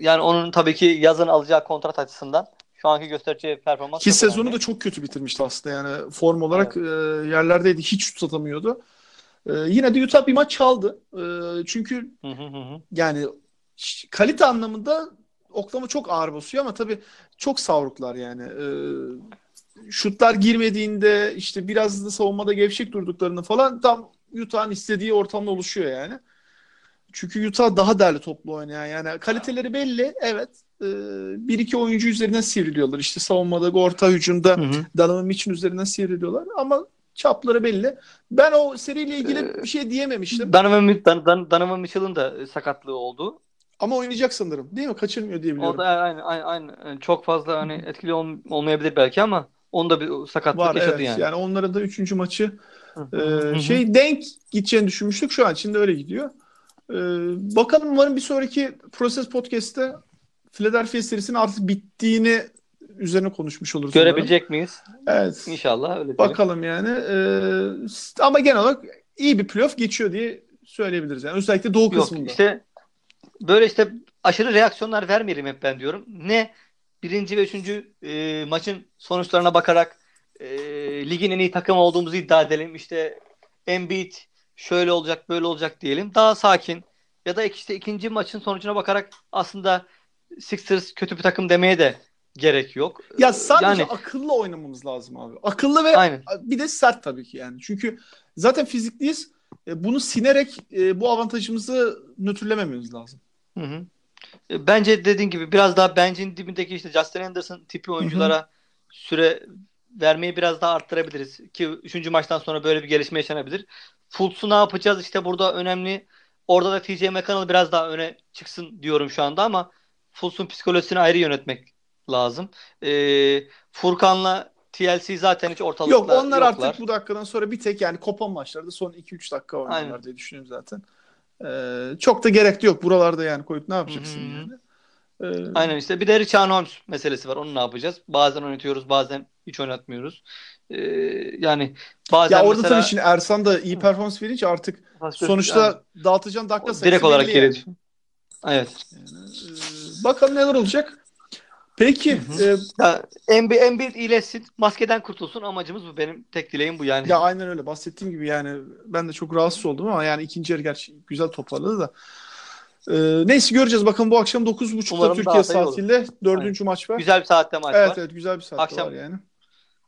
yani onun tabii ki yazın alacağı kontrat açısından şu anki göstereceği performans Ki sezonu önemli. da çok kötü bitirmişti aslında yani form olarak e, yerlerdeydi hiç şut atamıyordu. E, yine de Utah bir maç çaldı. E, çünkü Hı hı hı yani kalite anlamında Oklahoma çok ağır basıyor ama tabii çok savruklar yani. E, şutlar girmediğinde işte biraz da savunmada gevşek durduklarını falan tam Utah'ın istediği ortamda oluşuyor yani. Çünkü Utah daha derli toplu oynayan yani kaliteleri belli evet. E, bir iki oyuncu üzerinden sivriliyorlar. İşte savunmada, orta hücumda Hı hı. Donovan Mitchell üzerinden sivriliyorlar ama çapları belli. Ben o seriyle ilgili Ee, bir şey diyememiştim. Donovan, Dan- Donovan Mitchell'ın da e, sakatlığı oldu. Ama oynayacak sanırım. Değil mi? Kaçırmıyor diye O biliyorum. da aynı, aynı, aynı. Çok fazla hani etkili ol- olmayabilir belki ama onda bir sakatlık Var yaşadı evet. yani. Yani onların da üçüncü maçı e, şey denk gideceğini düşünmüştük. Şu an için de öyle gidiyor. E, bakalım umarım bir sonraki Proses Podcast'te Philadelphia serisinin artık bittiğini üzerine konuşmuş oluruz. Görebilecek miyiz? Evet. İnşallah öyle diyelim. Bakalım yani. E, ama genel olarak iyi bir playoff geçiyor diye söyleyebiliriz. Yani özellikle doğu Yok kısmında. işte böyle işte aşırı reaksiyonlar vermeyelim hep ben diyorum. Ne birinci ve üçüncü e, maçın sonuçlarına bakarak e, ligin en iyi takımı olduğumuzu iddia edelim. İşte Embiid şöyle olacak böyle olacak diyelim. Daha sakin ya da işte ikinci maçın sonucuna bakarak aslında Sixers kötü bir takım demeye de gerek yok. Ya sadece Yani akıllı oynamamız lazım abi. Akıllı ve aynen. bir de sert tabii ki yani. Çünkü zaten fizikliyiz. E, Bunu sinerek e, bu avantajımızı nötrlemememiz lazım. Hı hı. E, Bence dediğin gibi biraz daha bencin dibindeki işte Justin Anderson tipi oyunculara süre vermeyi biraz daha arttırabiliriz. Ki 3. maçtan sonra böyle bir gelişme yaşanabilir. Fultz'u ne yapacağız? İşte burada önemli. Orada da TJ McConnell biraz daha öne çıksın diyorum şu anda ama Fultz'un psikolojisini ayrı yönetmek lazım. Ee, Furkan'la TLC zaten hiç ortalıkta Yok onlar yoklar. artık bu dakikadan sonra bir tek yani kopan maçlarda son 2-3 dakika oynarlar Aynen. diye düşünüyorum zaten. Ee, çok da gerek yok buralarda yani koyup ne yapacaksın Hı hı. yani. Ee, Aynen işte bir de Richard Holmes meselesi var. Onu ne yapacağız? Bazen oynatıyoruz, bazen hiç oynatmıyoruz. Ee, yani bazen ya orada mesela tabii şimdi Ersan da iyi performans verince artık sonuçta dağıtacağın dakika sayısı direkt olarak geri yani. Evet. Yani, e, bakalım neler olacak. Peki Hı e, Ya, Embiid, Embiid iyileşsin, maskeden kurtulsun. Amacımız bu. Benim tek dileğim bu yani. ya aynen öyle bahsettiğim gibi yani ben de çok rahatsız oldum ama yani ikinci yarı gerçi güzel toparladı da. E, neyse göreceğiz. Bakın bu akşam 9.30'da Umarım Türkiye olur. saatiyle dördüncü maç var. Güzel bir saatte maç evet var. evet güzel bir saatte Akşam- var yani.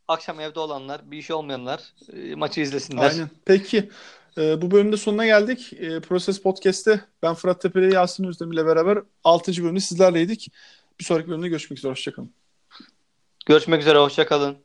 Akşam evde olanlar, bir işi olmayanlar e, maçı izlesinler. Aynen. Peki e, bu bölümde sonuna geldik. E, Proses Podcast'te ben Fırat Tepeli Yasin Özdemir ile beraber 6. bölümde sizlerleydik. Bir sonraki bölümde görüşmek üzere. Hoşçakalın. Görüşmek üzere, hoşça kalın.